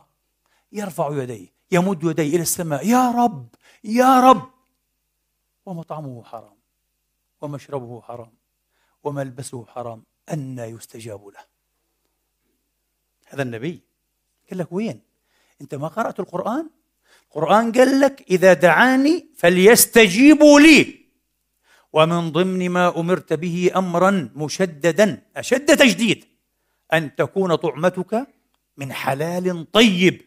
يرفع يديه يمد يديه إلى السماء. يا رب! يا رب! ومطعمه حرام ومشربه حرام. وملبسه حرام أن يستجاب له. هذا النبي. قال لك وين؟ أنت ما قرأت القرآن؟ القرآن قال لك إذا دعاني فليستجيبوا لي. ومن ضمن ما أمرت به أمرا مشددا أشد تجديد أن تكون طعمتك من حلال طيب.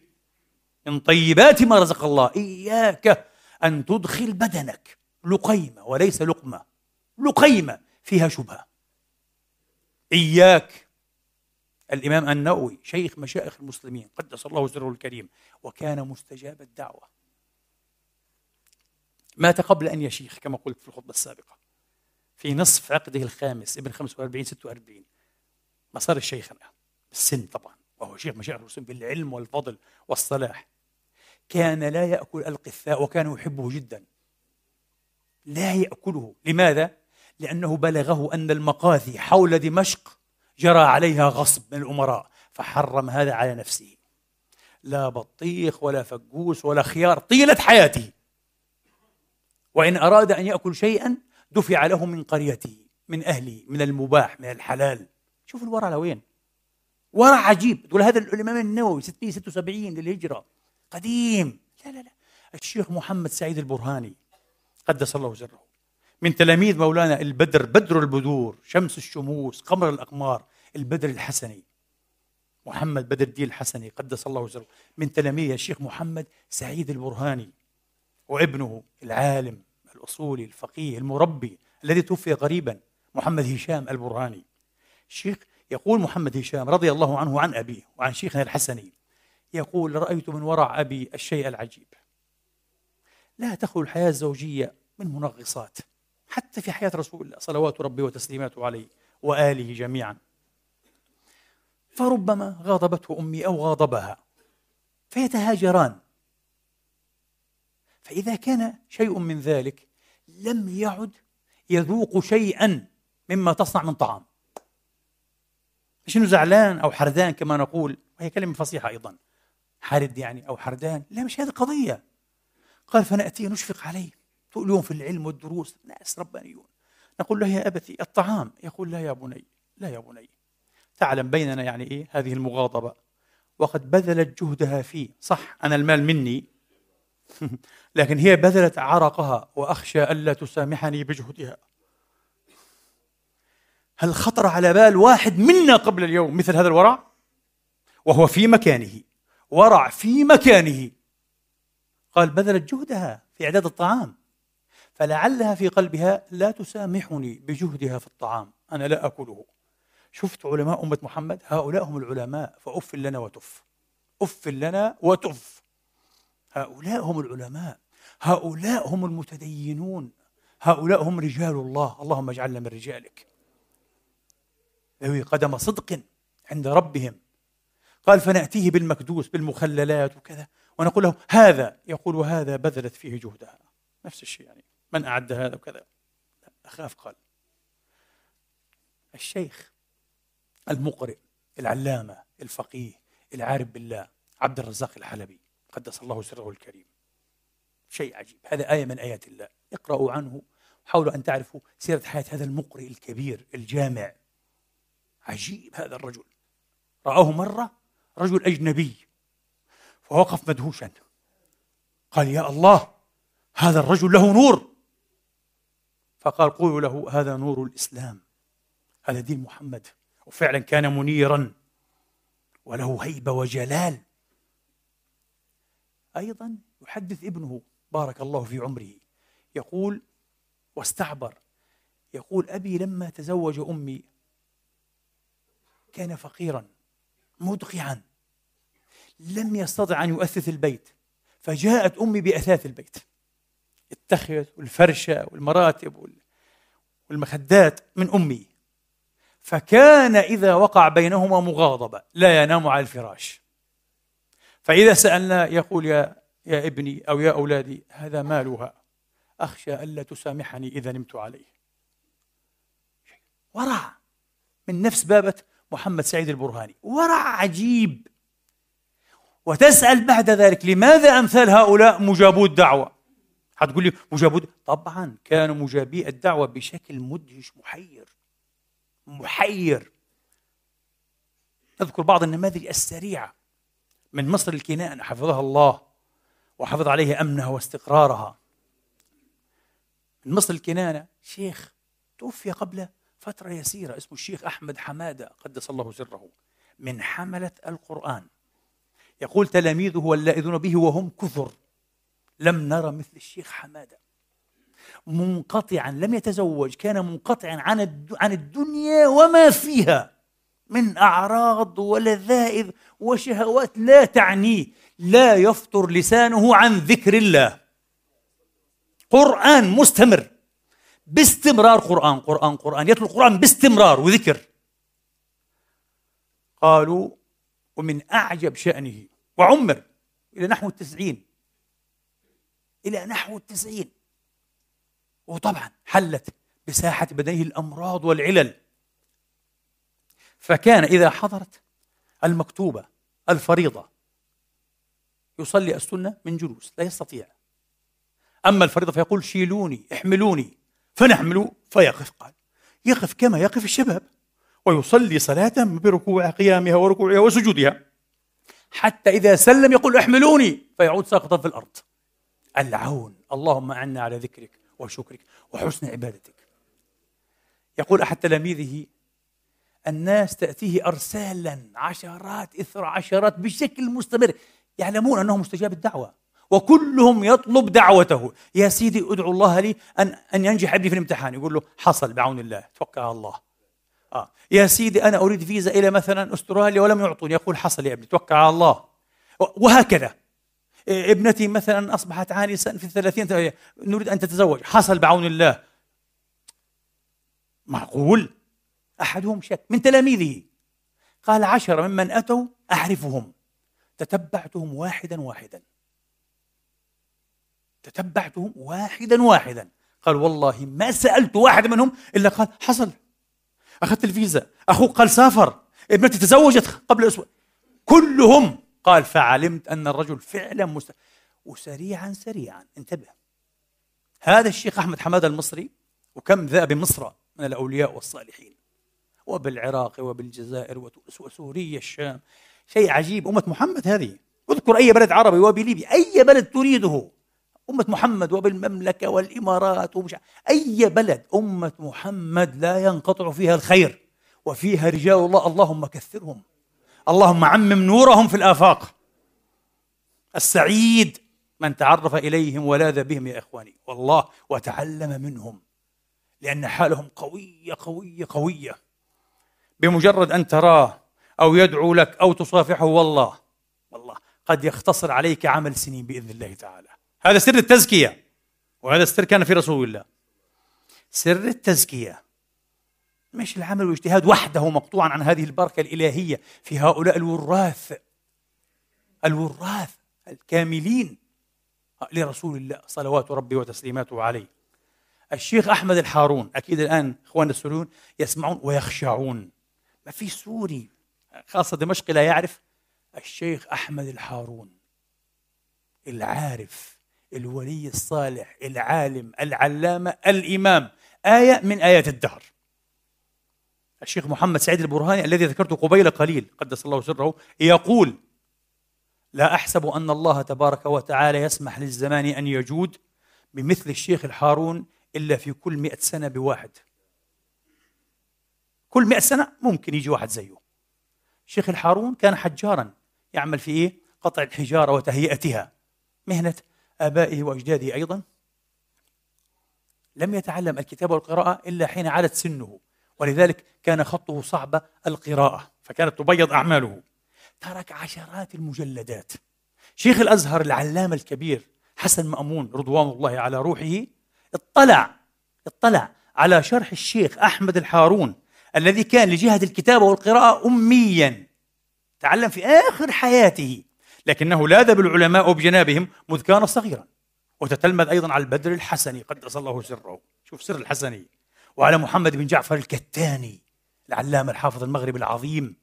من طيبات ما رزق الله. إياك أن تدخل بدنك. لقيمة وليس لقمة. لقيمة. فيها شبهة. إياك. الإمام النووي شيخ مشايخ المسلمين قدس الله سره الكريم وكان مستجاب الدعوة. مات قبل أن يشيخ كما قلت في الخطبة السابقة. في نصف عقده الخامس ابن 45 46 ما صار الشيخ الآن. بالسن طبعا. وهو شيخ مشايخ المسلمين بالعلم والفضل والصلاح. كان لا يأكل القثاء وكان يحبه جدا. لا يأكله. لماذا؟ لأنه بلغه أن المقاثي حول دمشق جرى عليها غصب من الأمراء فحرم هذا على نفسه. لا بطيخ ولا فقوس ولا خيار طيلة حياته. وإن أراد أن يأكل شيئا دفع له من قريته من أهله من المباح من الحلال. شوف الورع لوين. ورع عجيب. تقول هذا الإمام النووي 676 للهجرة. قديم. لا لا لا. الشيخ محمد سعيد البرهاني قدس الله سره من تلاميذ مولانا البدر بدر البدور شمس الشموس قمر الأقمار البدر الحسني. محمد بدر الدين الحسني قدس الله سره من تلاميذ الشيخ محمد سعيد البرهاني وابنه العالم الأصولي الفقيه المربي الذي توفي قريبا محمد هشام البرهاني. الشيخ يقول محمد هشام رضي الله عنه عن أبيه وعن شيخنا الحسني يقول رأيت من ورع أبي الشيء العجيب. لا تخلو الحياة الزوجية من منغصات. حتى في حياة رسول الله صلوات ربي وتسليماته عليه وآله جميعا. فربما غاضبته أمي أو غاضبها فيتهاجران. فإذا كان شيء من ذلك لم يعد يذوق شيئا مما تصنع من طعام. مش انه زعلان أو حردان كما نقول وهي كلمة فصيحة أيضا. حرد يعني أو حردان لا مش هذه القضية. قال فنأتي نشفق عليه. اليوم في العلم والدروس ناس ربانيون. نقول له يا أبتي الطعام. يقول لا يا بني لا يا بني. تعلم بيننا يعني إيه هذه المغاضبة. وقد بذلت جهدها فيه صح أنا المال مني. <laughs> لكن هي بذلت عرقها وأخشى ألا تسامحني بجهدها. هل خطر على بال واحد منا قبل اليوم مثل هذا الورع؟ وهو في مكانه. ورع في مكانه. قال بذلت جهدها في إعداد الطعام. فلعلها في قلبها لا تسامحني بجهدها في الطعام أنا لا أكله. شفت علماء أمة محمد؟ هؤلاء هم العلماء فأف لنا وتف. أف لنا وتف. هؤلاء هم العلماء. هؤلاء هم المتدينون. هؤلاء هم رجال الله. اللهم اجعلنا من رجالك. ذوي قدم صدق عند ربهم. قال فنأتيه بالمكدوس بالمخللات وكذا. ونقول له هذا. يقول هذا بذلت فيه جهدها. نفس الشيء يعني. من أعد هذا وكذا. أخاف قال الشيخ المقرئ العلامة الفقيه العارف بالله عبد الرزاق الحلبي قدس الله سره الكريم. شيء عجيب. هذا آية من آيات الله. اقرأوا عنه حاولوا أن تعرفوا سيرة حياة هذا المقرئ الكبير الجامع. عجيب هذا الرجل. رآه مرة رجل أجنبي فوقف مدهوشا. قال يا الله هذا الرجل له نور. فقال قولوا له هذا نور الإسلام. هذا دين محمد. وفعلا كان منيرا. وله هيبة وجلال. أيضا يحدث ابنه بارك الله في عمره يقول واستعبر. يقول أبي لما تزوج أمي كان فقيرا مدقعا. لم يستطع أن يؤثث البيت فجاءت أمي بأثاث البيت. التخت والفرشة والمراتب والمخدات من أمي. فكان إذا وقع بينهما مغاضبة لا ينام على الفراش. فإذا سألنا يقول يا يا ابني أو يا أولادي هذا مالها؟ أخشى ألا تسامحني إذا نمت عليه. ورع من نفس بابة محمد سعيد البرهاني. ورع عجيب. وتسأل بعد ذلك لماذا أمثال هؤلاء مجابو الدعوة؟ حتقول لي مجابو طبعا كانوا مجابي الدعوة بشكل مدهش محير. محير. نذكر بعض النماذج السريعة من مصر الكنان حفظها الله وحفظ عليها أمنها واستقرارها. من مصر الكنانة شيخ توفي قبل فترة يسيرة اسمه الشيخ أحمد حمادة قدس الله سره من حملة القرآن. يقول تلاميذه واللائذون به وهم كثر. لم نرى مثل الشيخ حمادة. منقطعا لم يتزوج كان منقطعا عن عن الدنيا وما فيها. من أعراض ولذائذ وشهوات لا تعنيه لا يفطر لسانه عن ذكر الله. قرآن مستمر. باستمرار قرآن قرآن قرآن. يتلو القرآن باستمرار وذكر. قالوا ومن أعجب شأنه وعمر إلى نحو التسعين إلى نحو التسعين. وطبعا حلت بساحة بدنه الأمراض والعلل. فكان إذا حضرت المكتوبة الفريضة يصلي السنة من جلوس لا يستطيع. أما الفريضة فيقول شيلوني احملوني. فنحمل فيقف قال. يقف كما يقف الشباب ويصلي صلاة بركوع قيامها وركوعها وسجودها. حتى إذا سلم يقول احملوني فيعود ساقطا في الأرض. العون. اللهم أعنا على ذكرك وشكرك وحسن عبادتك. يقول أحد تلاميذه الناس تأتيه أرسالا عشرات إثر عشرات بشكل مستمر يعلمون أنه مستجاب الدعوة وكلهم يطلب دعوته. يا سيدي ادعو الله لي أن, أن ينجح ابني في الامتحان. يقول له حصل بعون الله توكل على الله. آه. يا سيدي أنا أريد فيزا إلى مثلا أستراليا ولم يعطوني. يقول حصل يا ابني توكل على الله. وهكذا. ابنتي مثلا أصبحت عانسا في الثلاثين نريد أن تتزوج. حصل بعون الله. معقول؟ أحدهم شك. من تلاميذه. قال عشرة ممن أتوا أعرفهم. تتبعتهم واحدا واحدا. تتبعتهم واحدا واحدا. قال والله ما سألت واحد منهم إلا قال حصل. أخذت الفيزا. أخوك قال سافر. ابنتي تزوجت قبل أسبوع. كلهم قال فعلمت أن الرجل فعلا مست... وسريعا سريعا. انتبه. هذا الشيخ أحمد حماد المصري وكم ذا بمصر من الأولياء والصالحين وبالعراق وبالجزائر وتونس وسوريا الشام. شيء عجيب. أمة محمد هذه. اذكر أي بلد عربي وبليبيا أي بلد تريده. أمة محمد وبالمملكة والإمارات ومش أي بلد. أمة محمد لا ينقطع فيها الخير وفيها رجال الله. اللهم كثرهم. اللهم عمم نورهم في الآفاق. السعيد من تعرف إليهم ولاذ بهم يا إخواني. والله وتعلم منهم. لأن حالهم قوية قوية قوية. بمجرد أن تراه أو يدعو لك أو تصافحه والله والله قد يختصر عليك عمل سنين بإذن الله تعالى. هذا سر التزكية. وهذا السر كان في رسول الله. سر التزكية. مش العمل والاجتهاد وحده مقطوعا عن هذه البركة الإلهية في هؤلاء الوراث. الوراث الكاملين لرسول الله صلوات ربي وتسليماته عليه. الشيخ أحمد الحارون أكيد الآن إخواننا السوريون يسمعون ويخشعون. ما في سوري خاصة دمشق لا يعرف الشيخ أحمد الحارون. العارف الولي الصالح العالم العلامة الإمام. آية من آيات الدهر. الشيخ محمد سعيد البرهاني الذي ذكرته قبيل قليل قدس الله سره يقول لا أحسب أن الله تبارك وتعالى يسمح للزمان أن يجود بمثل الشيخ الحارون إلا في كل مئة سنة بواحد. كل مئة سنة ممكن يجي واحد زيه. الشيخ الحارون كان حجارا يعمل في إيه؟ قطع الحجارة وتهيئتها. مهنة آبائه وأجداده أيضا. لم يتعلم الكتابة والقراءة إلا حين عادت سنه. ولذلك كان خطه صعب القراءة فكانت تبيض أعماله. ترك عشرات المجلدات. شيخ الأزهر العلامة الكبير حسن مأمون رضوان الله على روحه اطلع اطلع على شرح الشيخ أحمد الحارون الذي كان لجهة الكتابة والقراءة أميا. تعلم في آخر حياته لكنه لاذ بالعلماء بجنابهم مذ كان صغيرا. وتتلمذ أيضا على البدر الحسني قدس الله سره. شوف سر الحسني. وعلى محمد بن جعفر الكتاني العلامة الحافظ المغرب العظيم.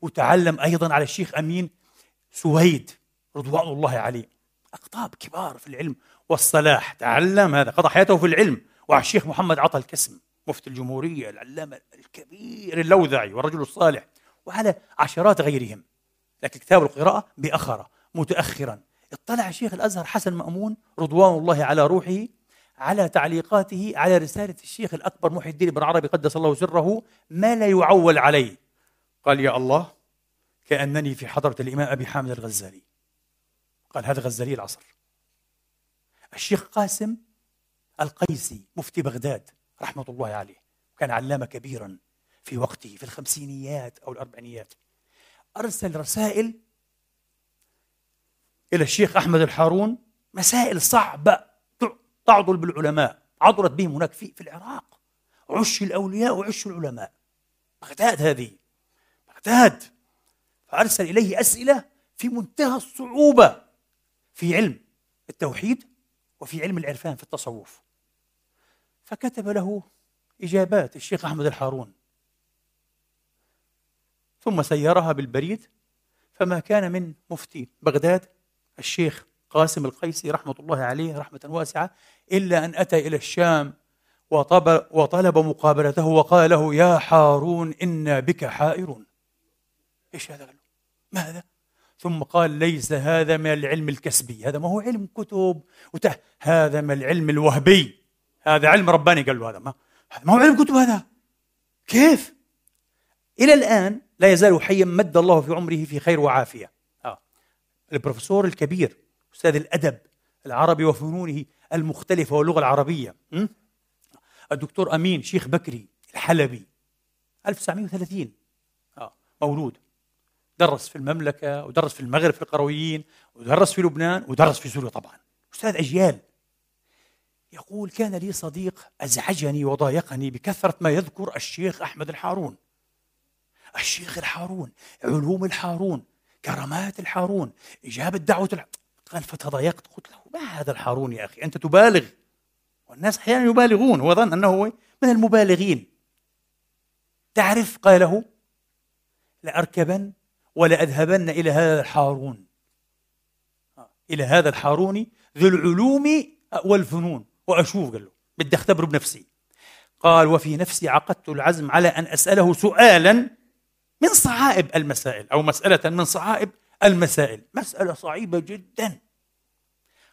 وتعلم أيضا على الشيخ أمين سويد رضوان الله عليه. أقطاب كبار في العلم والصلاح. تعلم هذا. قضى حياته في العلم. وعلى الشيخ محمد عطا الكسم مفتي الجمهورية العلامة الكبير اللوذعي والرجل الصالح وعلى عشرات غيرهم. لكن كتاب القراءة بأخرة متأخرا. اطلع شيخ الأزهر حسن مأمون رضوان الله على روحه. على تعليقاته على رسالة الشيخ الأكبر محي الدين بن عربي قدس الله سره ما لا يعول عليه. قال يا الله كأنني في حضرة الإمام أبي حامد الغزالي. قال هذا غزالي العصر. الشيخ قاسم القيسي مفتي بغداد رحمة الله عليه كان علامة كبيرا في وقته في الخمسينيات أو الأربعينيات. أرسل رسائل إلى الشيخ أحمد الحارون مسائل صعبة. تعضل بالعلماء عضلت بهم هناك في, في العراق. عش الأولياء وعش العلماء. بغداد هذه. بغداد. فأرسل إليه أسئلة في منتهى الصعوبة في علم التوحيد وفي علم العرفان في التصوف. فكتب له إجابات الشيخ أحمد الحارون. ثم سيرها بالبريد. فما كان من مفتي بغداد الشيخ قاسم القيسي رحمة الله عليه رحمة واسعة إلا أن أتى إلى الشام وطلب مقابلته وقال له يا حارون إنا بك حائرون إيش هذا؟ ما هذا؟ ثم قال ليس هذا من العلم الكسبي هذا ما هو علم كتب وته هذا من العلم الوهبي هذا علم رباني قال له هذا ما هذا ما هو علم كتب هذا كيف إلى الآن لا يزال حيا مد الله في عمره في خير وعافية آه. البروفيسور الكبير أستاذ الأدب العربي وفنونه المختلفة واللغة العربية? الدكتور أمين شيخ بكري الحلبي. 1930 آه. مولود. درس في المملكة ودرس في المغرب في القرويين ودرس في لبنان ودرس في سوريا طبعا. أستاذ أجيال يقول كان لي صديق أزعجني وضايقني بكثرة ما يذكر الشيخ أحمد الحارون. الشيخ الحارون علوم الحارون كرامات الحارون إجابة دعوة الح... قال فتضايقت. قلت له ما هذا الحارون يا أخي؟ أنت تبالغ. والناس أحيانا يبالغون هو ظن أنه من المبالغين. تعرف قاله لأركبن ولأذهبن إلى هذا الحارون. إلى هذا الحارون ذو العلوم والفنون. وأشوف قال له بدي أختبره بنفسي. قال وفي نفسي عقدت العزم على أن أسأله سؤالا من صعائب المسائل أو مسألة من صعائب المسائل. مسألة صعيبة جدا.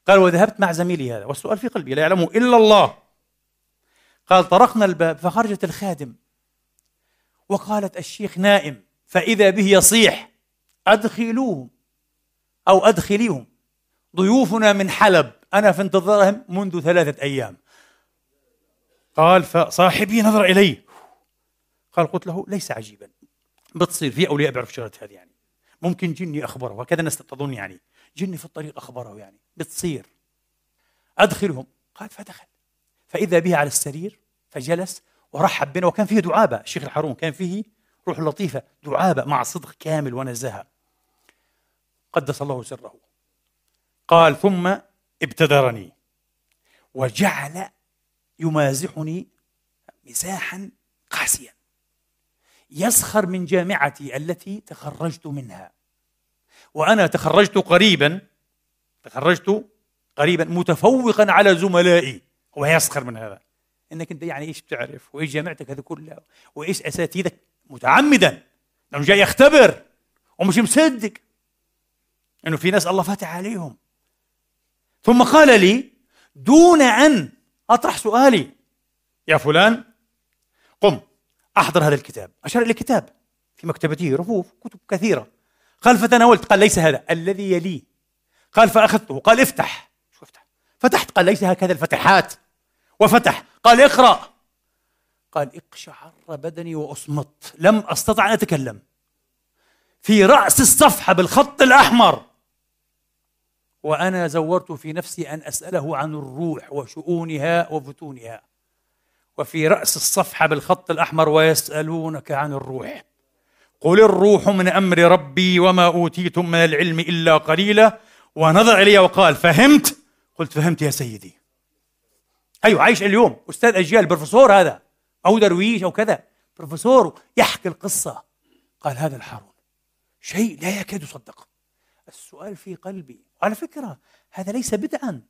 قال وذهبت مع زميلي هذا والسؤال في قلبي لا يعلمه إلا الله. قال طرقنا الباب فخرجت الخادم. وقالت الشيخ نائم فإذا به يصيح أدخلوهم أو أدخليهم. ضيوفنا من حلب أنا في انتظارهم منذ ثلاثة أيام. قال فصاحبي نظر إلي. قال قلت له ليس عجيبا. بتصير في أولياء بيعرفوا الشغلات هذه يعني. ممكن جني أخبره وكذا الناس تظن يعني. جني في الطريق أخبره يعني بتصير. أدخلهم. قال فدخل. فإذا به على السرير فجلس ورحب بنا وكان فيه دعابة. الشيخ الحارون كان فيه روح لطيفة دعابة مع صدق كامل ونزاهة قدس الله سره. قال ثم ابتدرني. وجعل يمازحني مزاحا قاسيا. يسخر من جامعتي التي تخرجت منها. وأنا تخرجت قريبا تخرجت قريبا متفوقا على زملائي. هو يسخر من هذا. إنك أنت يعني إيش بتعرف؟ وإيش جامعتك هذه كلها وإيش اساتذتك متعمدا. لأنه جاي يختبر ومش مصدق. إنه في ناس الله فاتح عليهم. ثم قال لي دون أن أطرح سؤالي يا فلان قم. أحضر هذا الكتاب. أشار إلى كتاب في مكتبته رفوف كتب كثيرة. قال فتناولت. قال ليس هذا الذي يليه قال فأخذته. قال افتح. شو افتح. فتحت. قال ليس هكذا الفتحات. وفتح. قال اقرأ. قال اقشعر بدني وأصمت. لم أستطع أن أتكلم. في رأس الصفحة بالخط الأحمر. وأنا زورت في نفسي أن أسأله عن الروح وشؤونها وفتونها. وفي رأس الصفحة بالخط الأحمر ويسألونك عن الروح. قل الروح من أمر ربي وما أوتيتم من العلم إلا قليلا. ونظر إلي وقال فهمت؟ قلت فهمت يا سيدي. أيوه عايش اليوم. أستاذ أجيال بروفيسور هذا أو درويش أو كذا. بروفيسور يحكي القصة. قال هذا الحارون. شيء لا يكاد يصدق. السؤال في قلبي. على فكرة هذا ليس بدعا.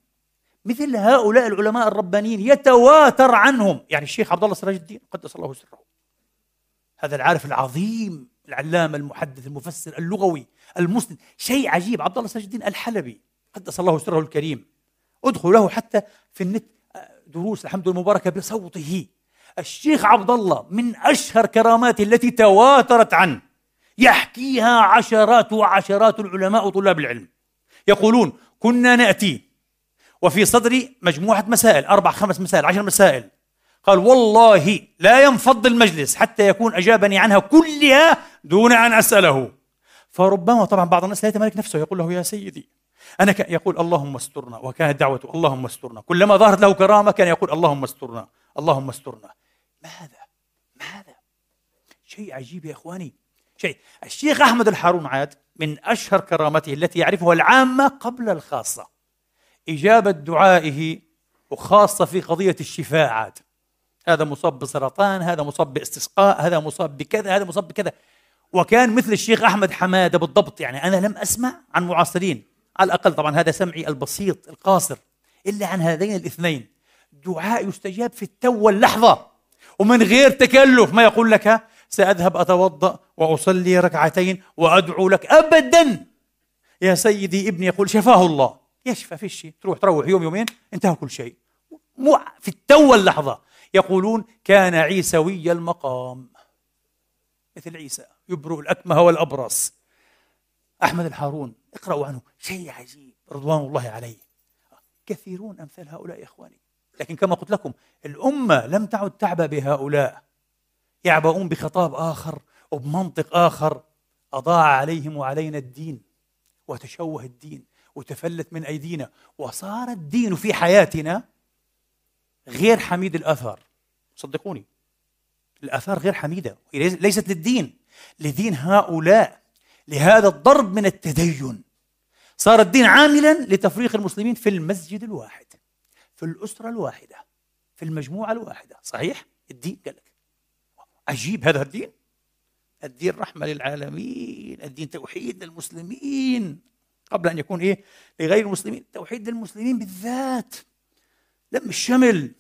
مثل هؤلاء العلماء الربانيين يتواتر عنهم. يعني الشيخ عبد الله سراج الدين قدس الله سره. هذا العارف العظيم العلامة المحدث المفسر اللغوي المسلم شيء عجيب. عبد الله سراج الدين الحلبي قدس الله سره الكريم. ادخلوا له حتى في النت دروس الحمد المباركة بصوته. الشيخ عبد الله من أشهر كراماته التي تواترت عنه. يحكيها عشرات وعشرات العلماء وطلاب العلم. يقولون كنا نأتي وفي صدري مجموعة مسائل أربع خمس مسائل عشر مسائل. قال والله لا ينفض المجلس حتى يكون أجابني عنها كلها دون أن أسأله. فربما طبعا بعض الناس لا يتمالك نفسه يقول له يا سيدي أنا كان يقول اللهم استرنا وكانت دعوته اللهم استرنا. كلما ظهرت له كرامة كان يقول اللهم استرنا اللهم استرنا. ماذا؟ ماذا؟ شيء عجيب يا إخواني. شيء. الشيخ أحمد الحارون عاد من أشهر كرامته التي يعرفها العامة قبل الخاصة. إجابة دعائه وخاصة في قضية الشفاء عاد. هذا مصاب بسرطان هذا مصاب باستسقاء هذا مصاب بكذا هذا مصاب بكذا. وكان مثل الشيخ أحمد حمادة بالضبط يعني أنا لم أسمع عن معاصرين. على الأقل طبعا هذا سمعي البسيط القاصر إلا عن هذين الاثنين. دعاء يستجاب في التو واللحظة ومن غير تكلف ما يقول لك؟ سأذهب أتوضأ وأصلي ركعتين وأدعو لك أبدا. يا سيدي ابني يقول شفاه الله. يشفى في شيء. تروح تروح يوم يومين انتهى كل شيء. مو في التو واللحظة يقولون كان عيسوي المقام. مثل عيسى يبرئ الأكمه والأبرص. أحمد الحارون اقرأوا عنه. شيء عجيب رضوان الله عليه. كثيرون أمثال هؤلاء يا إخواني. لكن كما قلت لكم الأمة لم تعد تعبأ بهؤلاء. يعبؤون بخطاب آخر وبمنطق آخر. أضاع عليهم وعلينا الدين وتشوه الدين. وتفلت من أيدينا. وصار الدين في حياتنا غير حميد الآثار صدقوني. الآثار غير حميدة. ليست للدين. لدين هؤلاء. لهذا الضرب من التدين. صار الدين عاملا لتفريق المسلمين في المسجد الواحد في الأسرة الواحدة في المجموعة الواحدة. صحيح؟ الدين قال لك. عجيب هذا الدين. الدين رحمة للعالمين. الدين توحيد للمسلمين. قبل أن يكون إيه؟ لغير المسلمين. توحيد للمسلمين بالذات. لم الشمل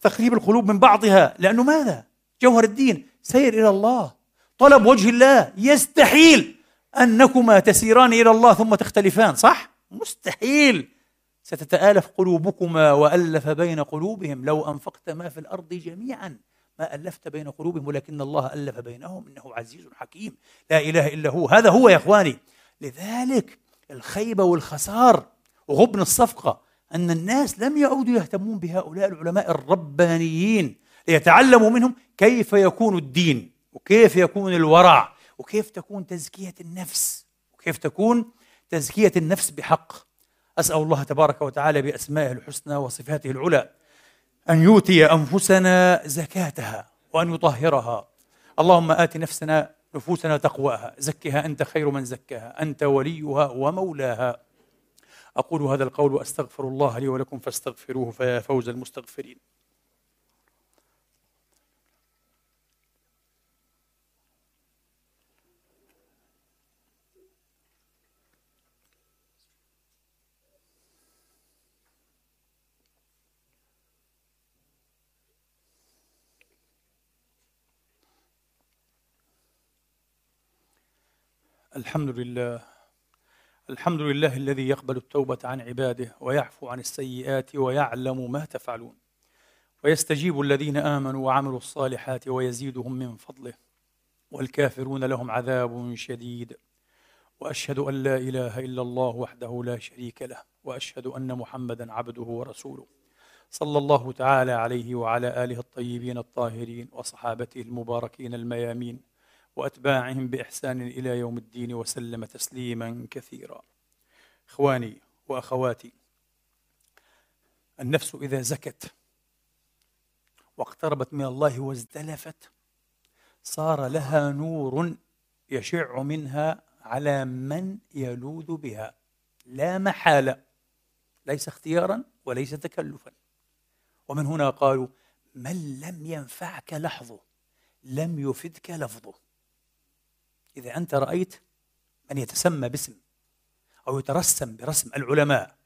تقريب القلوب من بعضها. لأنه ماذا؟ جوهر الدين. سير إلى الله. طلب وجه الله. يستحيل أنكما تسيران إلى الله ثم تختلفان. صح؟ مستحيل. ستتآلف قلوبكما وألف بين قلوبهم. لو أنفقت ما في الأرض جميعا ما ألفت بين قلوبهم ولكن الله ألف بينهم إنه عزيز حكيم. لا إله إلا هو. هذا هو يا إخواني. لذلك الخيبة والخسار وغبن الصفقة أن الناس لم يعودوا يهتمون بهؤلاء العلماء الربانيين ليتعلموا منهم كيف يكون الدين وكيف يكون الورع وكيف تكون تزكية النفس وكيف تكون تزكية النفس بحق. أسأل الله تبارك وتعالى بأسمائه الحسنى وصفاته العلى أن يؤتي أنفسنا زكاتها وأن يطهرها. اللهم آت نفسنا نفوسنا تقواها. زكها أنت خير من زكاها. أنت وليها ومولاها. أقول هذا القول وأستغفر الله لي ولكم فاستغفروه فيا فوز المستغفرين. الحمد لله. الحمد لله الذي يقبل التوبة عن عباده ويعفو عن السيئات ويعلم ما تفعلون. ويستجيب الذين آمنوا وعملوا الصالحات ويزيدهم من فضله. والكافرون لهم عذاب شديد. وأشهد أن لا إله إلا الله وحده لا شريك له. وأشهد أن محمدا عبده ورسوله. صلى الله تعالى عليه وعلى آله الطيبين الطاهرين وصحابته المباركين الميامين. وأتباعهم بإحسان إلى يوم الدين وسلم تسليما كثيرا. إخواني وأخواتي النفس إذا زكت واقتربت من الله وازدلفت صار لها نور يشع منها على من يلوذ بها. لا محاله ليس اختيارا وليس تكلفا. ومن هنا قالوا من لم ينفعك لحظه لم يفدك لفظه. إذا أنت رأيت من يتسمى باسم أو يترسم برسم العلماء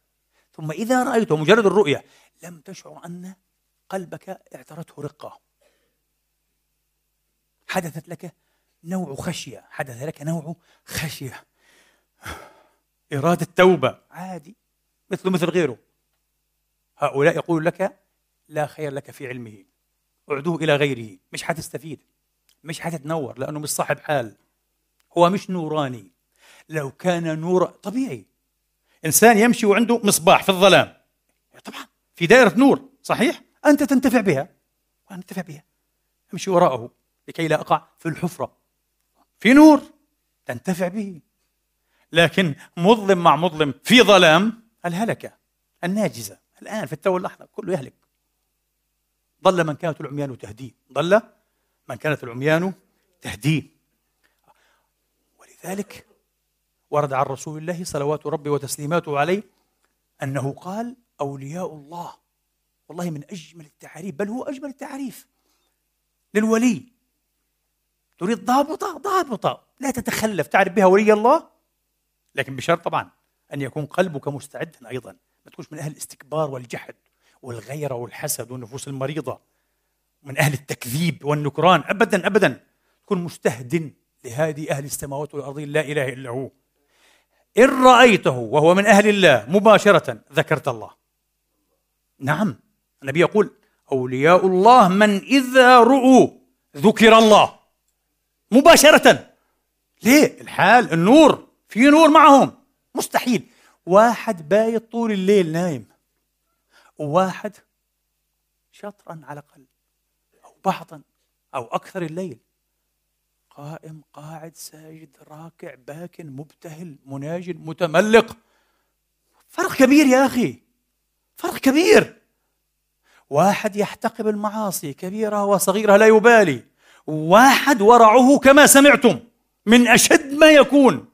ثم إذا رأيته مجرد الرؤية لم تشعر أن قلبك اعترته رقة. حدثت لك نوع خشية حدث لك نوع خشية. إرادة توبة عادي مثل مثل غيره. هؤلاء يقول لك لا خير لك في علمه. اعدوه إلى غيره مش حتستفيد مش حتتنور لأنه مش صاحب حال. هو مش نوراني. لو كان نور طبيعي. إنسان يمشي وعنده مصباح في الظلام. طبعا في دائرة نور صحيح؟ أنت تنتفع بها. وأنا أنتفع بها. أمشي وراءه لكي لا أقع في الحفرة. في نور تنتفع به. لكن مظلم مع مظلم في ظلام الهلكة الناجزة. الآن في التو اللحظة كله يهلك. ضل من كانت العميان تهديه. ضل من كانت العميان تهديه. ولذلك ورد عن رسول الله صلوات ربي وتسليماته عليه أنه قال أولياء الله. والله من أجمل التعريف بل هو أجمل التعريف للولي. تريد ضابطة؟ ضابطة. لا تتخلف. تعرف بها ولي الله؟ لكن بشرط طبعا أن يكون قلبك مستعدا أيضا. ما تكونش من أهل الاستكبار والجحد والغيرة والحسد والنفوس المريضة. من أهل التكذيب والنكران. أبدا أبدا. تكون مستهد لهذه أهل السماوات والأرض لا إله إلا هو. إن رأيته وهو من أهل الله مباشرة ذكرت الله. نعم. النبي يقول أولياء الله من إذا رؤوا ذكر الله. مباشرة. ليه؟ الحال النور. في نور معهم. مستحيل. واحد بايت طول الليل نايم. وواحد شطرا على الأقل أو بعضا أو أكثر الليل. قائم قاعد ساجد راكع باكن مبتهل مناجن متملق. فرق كبير يا أخي فرق كبير. واحد يحتقب المعاصي كبيرة وصغيرة لا يبالي. واحد ورعه كما سمعتم من أشد ما يكون.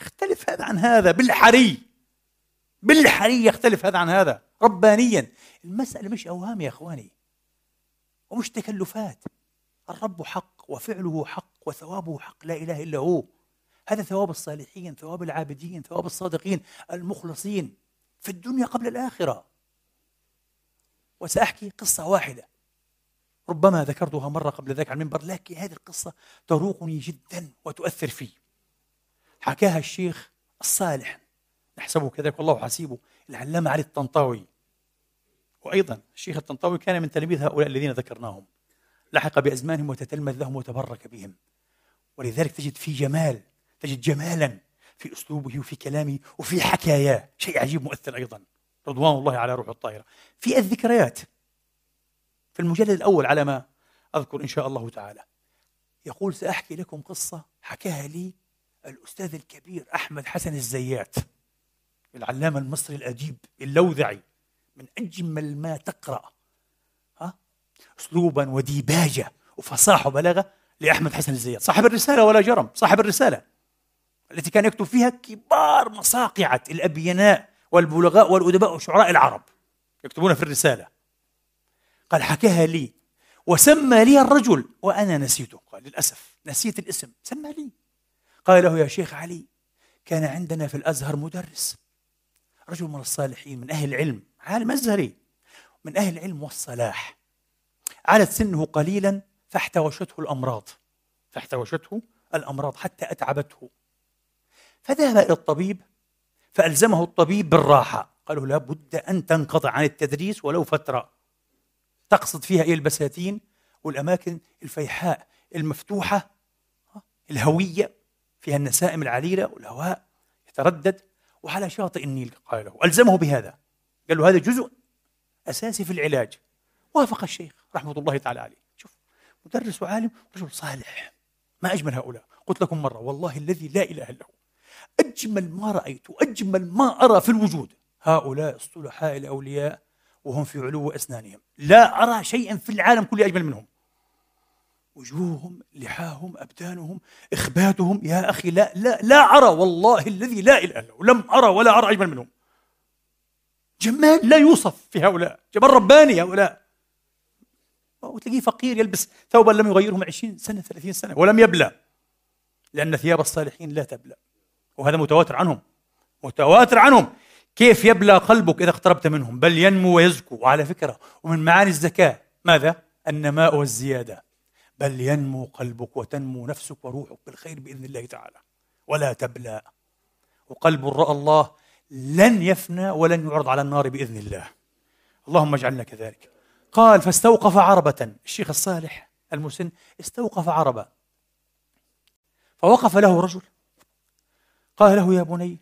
يختلف هذا عن هذا بالحري. بالحري يختلف هذا عن هذا ربانيا. المسألة مش أوهام يا إخواني ومش تكلفات. الرب حق وفعله حق وثوابه حق لا إله إلا هو. هذا ثواب الصالحين ثواب العابدين ثواب الصادقين المخلصين في الدنيا قبل الآخرة. وسأحكي قصة واحدة. ربما ذكرتها مرة قبل ذلك على المنبر لكن هذه القصة تروقني جدا وتؤثر في حكاها الشيخ الصالح. نحسبه كذلك والله حسيبه العلامة علي الطنطاوي. وأيضا الشيخ الطنطاوي كان من تلاميذ هؤلاء الذين ذكرناهم. لحق بأزمانهم وتتلمذ لهم وتبرك بهم. ولذلك تجد في جمال تجد جمالا في أسلوبه وفي كلامه وفي حكاياه. شيء عجيب مؤثر أيضا. رضوان الله على روح الطائرة في الذكريات في المجلد الأول على ما أذكر إن شاء الله تعالى يقول سأحكي لكم قصة حكاها لي الأستاذ الكبير أحمد حسن الزيات العلامة المصري الأديب اللوذعي من أجمل ما تقرأ. ها؟ أسلوبا وديباجة وفصاحة وبلاغة لأحمد حسن الزيات صاحب الرسالة ولا جرم صاحب الرسالة. التي كان يكتب فيها كبار مصاقعة الأبيناء والبلغاء والأدباء وشعراء العرب. يكتبون في الرسالة. قال حكاها لي وسمى لي الرجل وأنا نسيته. قال للأسف نسيت الاسم سمى لي. قال له يا شيخ علي كان عندنا في الأزهر مدرس رجل من الصالحين من أهل العلم عالم أزهري من أهل العلم والصلاح. علت سنه قليلا فاحتوشته الأمراض. فاحتوشته الأمراض حتى أتعبته. فذهب إلى الطبيب فألزمه الطبيب بالراحة. قالوا لابد أن تنقطع عن التدريس ولو فترة. تقصد فيها إلى البساتين؟ والأماكن الفيحاء المفتوحة الهوية فيها النسائم العليلة والهواء يتردد وعلى شاطئ النيل قال له. ألزمه بهذا. قال له هذا جزء أساسي في العلاج. وافق الشيخ رحمة الله تعالى عليه. شوف مدرس وعالم رجل صالح. ما أجمل هؤلاء. قلت لكم مرة والله الذي لا إله إلا هو. أجمل ما رأيت وأجمل ما أرى في الوجود. هؤلاء الصلحاء الأولياء وهم في علو أسنانهم لا أرى شيئا في العالم كله أجمل منهم. وجوههم لحاهم أبدانهم إخباتهم. يا أخي لا لا لا أرى والله الذي لا إله إلا هو. لم أرى ولا أرى أجمل منهم. جمال لا يوصف في هؤلاء. جمال رباني هؤلاء. وتلاقيه فقير يلبس ثوبا لم يغيره من 20 سنة 30 سنة ولم يبلى لأن ثياب الصالحين لا تبلى وهذا متواتر عنهم متواتر عنهم. كيف يبلى قلبك إذا اقتربت منهم؟ بل ينمو ويزكو. وعلى فكرة ومن معاني الزكاة ماذا؟ النماء والزيادة. بل ينمو قلبك وتنمو نفسك وروحك بالخير بإذن الله تعالى. ولا تبلى وقلب رأى الله لن يفنى ولن يعرض على النار بإذن الله. اللهم اجعلنا كذلك. قال فاستوقف عربة. الشيخ الصالح المسن استوقف عربة. فوقف له رجل. قال له يا بني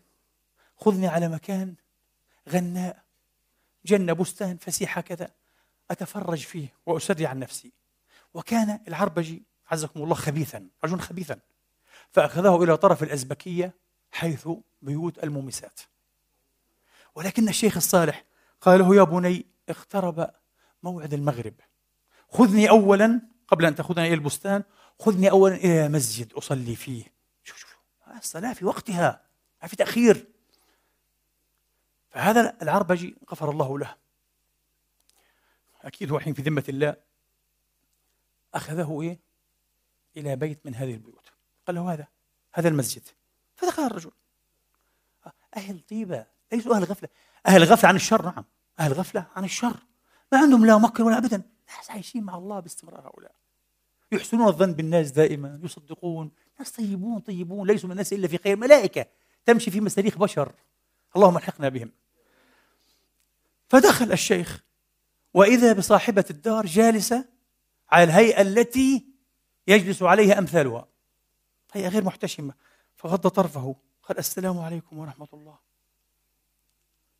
خذني على مكان غناء جنة بستان فسيح كذا أتفرج فيه وأسري عن نفسي. وكان العربجي عزكم الله خبيثا رجل خبيثا. فأخذه إلى طرف الأزبكية حيث بيوت المومسات. ولكن الشيخ الصالح قال له يا بني اقترب موعد المغرب. خذني أولا قبل أن تأخذني إلى البستان خذني أولا إلى مسجد أصلي فيه. شوف شوف الصلاة في وقتها ما في تأخير. فهذا العربجي غفر الله له. أكيد هو الحين في ذمة الله أخذه إيه؟ إلى بيت من هذه البيوت. قال له هذا هذا المسجد. فدخل الرجل. أهل طيبة ليسوا أهل غفلة. أهل غفلة عن الشر نعم. أهل غفلة عن الشر. ما عندهم لا مكر ولا أبدا. ناس عايشين مع الله باستمرار هؤلاء. يحسنون الظن بالناس دائما يصدقون. ناس طيبون طيبون ليسوا من الناس إلا في خير. ملائكة تمشي في مساريخ بشر. اللهم ألحقنا بهم. فدخل الشيخ وإذا بصاحبة الدار جالسة على الهيئة التي يجلس عليها أمثالها. هيئة غير محتشمة. فغض طرفه قال السلام عليكم ورحمة الله.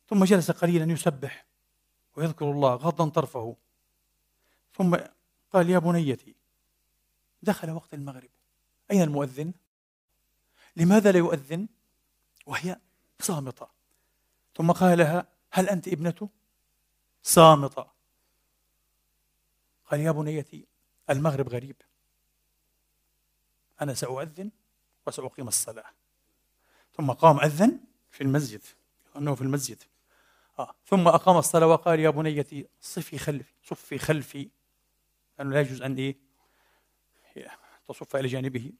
ثم جلس قليلا يسبح. ويذكر الله غضا طرفه. ثم قال يا بنيتي دخل وقت المغرب. أين المؤذن؟ لماذا لا يؤذن؟ وهي صامتة. ثم قال لها هل أنت ابنته؟ صامتة. قال يا بنيتي المغرب غريب. أنا سأؤذن وسأقيم الصلاة. ثم قام أذن في المسجد أنه في المسجد. ثم أقام الصلاة وقال يا بنيتي صفي خلفي صفي خلفي. لأنه لا يجوز أن إيه؟ تصف إلى جانبه.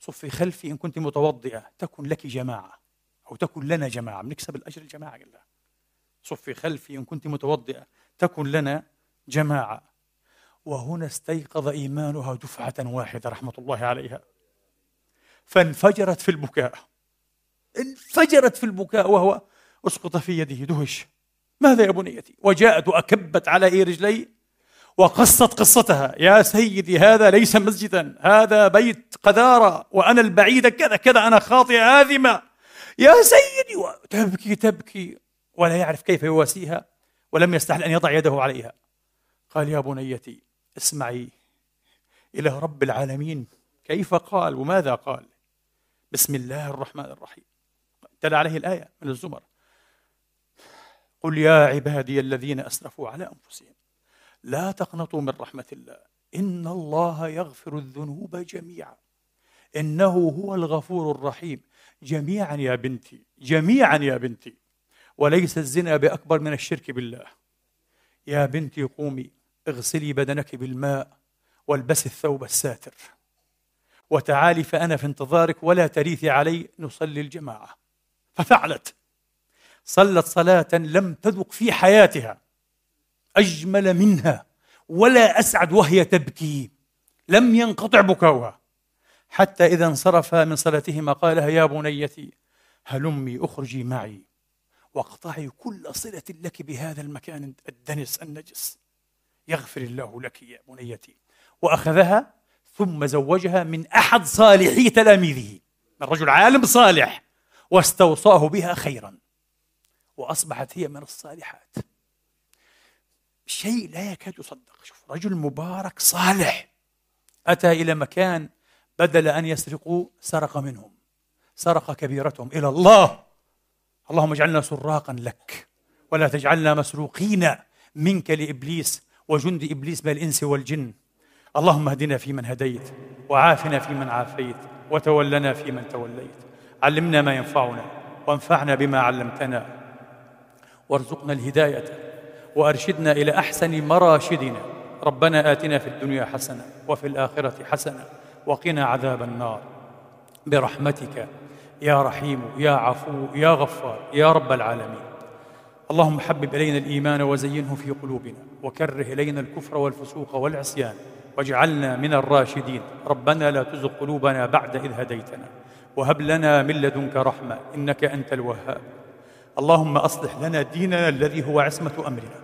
صفي خلفي إن كنت متوضئة تكن لك جماعة أو تكن لنا جماعة. بنكسب الأجر الجماعة قال صفي خلفي إن كنت متوضئة تكن لنا جماعة. وهنا استيقظ إيمانها دفعة واحدة رحمة الله عليها. فانفجرت في البكاء. انفجرت في البكاء وهو اسقط في يده دهش. ماذا يا بنيتي؟ وجاءت وأكبت على إيه رجلي وقصت قصتها. يا سيدي هذا ليس مسجدا هذا بيت قذارة وأنا البعيدة كذا كذا أنا خاطئة آثمة. يا سيدي تبكي تبكي. ولا يعرف كيف يواسيها ولم يستحل أن يضع يده عليها. قال يا بنيتي اسمعي إلى رب العالمين. كيف قال؟ وماذا قال؟ بسم الله الرحمن الرحيم. تلا عليه الآية من الزمر. قل يا عبادي الذين أسرفوا على أنفسهم لا تقنطوا من رحمة الله إن الله يغفر الذنوب جميعا. إنه هو الغفور الرحيم. جميعا يا بنتي جميعا يا بنتي. وليس الزنا بأكبر من الشرك بالله. يا بنتي قومي اغسلي بدنك بالماء والبسي الثوب الساتر. وتعالي فأنا في انتظارك ولا تريثي علي نصلي الجماعة. ففعلت. صلت صلاة لم تذق في حياتها. أجمل منها ولا أسعد وهي تبكي. لم ينقطع بكاؤها. حتى إذا انصرف من صلاتهما قال لها يا بنيتي هلمي أخرجي معي؟ وأقطعي كل صلة لك بهذا المكان الدنس النجس. يغفر الله لك يا بنيتي. وأخذها ثم زوجها من أحد صالحي تلاميذه. من رجل عالم صالح واستوصاه بها خيرا. وأصبحت هي من الصالحات. شيء لا يكاد يصدق. شوف رجل مبارك صالح. أتى إلى مكان بدل أن يسرقوا سرق منهم. سرق كبيرتهم إلى الله. اللهم اجعلنا سراقا لك ولا تجعلنا مسروقين منك لإبليس وجند إبليس من الإنس والجن. اللهم اهدنا فيمن هديت وعافنا فيمن عافيت وتولنا فيمن توليت. علمنا ما ينفعنا وانفعنا بما علمتنا. وارزقنا الهداية وأرشدنا إلى أحسن مراشدنا. ربنا آتنا في الدنيا حسنة وفي الآخرة حسنة وقنا عذاب النار. برحمتك يا رحيم يا عفو يا غفار يا رب العالمين. اللهم حبب إلينا الإيمان وزينه في قلوبنا وكره إلينا الكفر والفسوق والعصيان واجعلنا من الراشدين. ربنا لا تزغ قلوبنا بعد إذ هديتنا. وهب لنا من لدنك رحمة إنك أنت الوهاب. اللهم أصلح لنا ديننا الذي هو عصمة أمرنا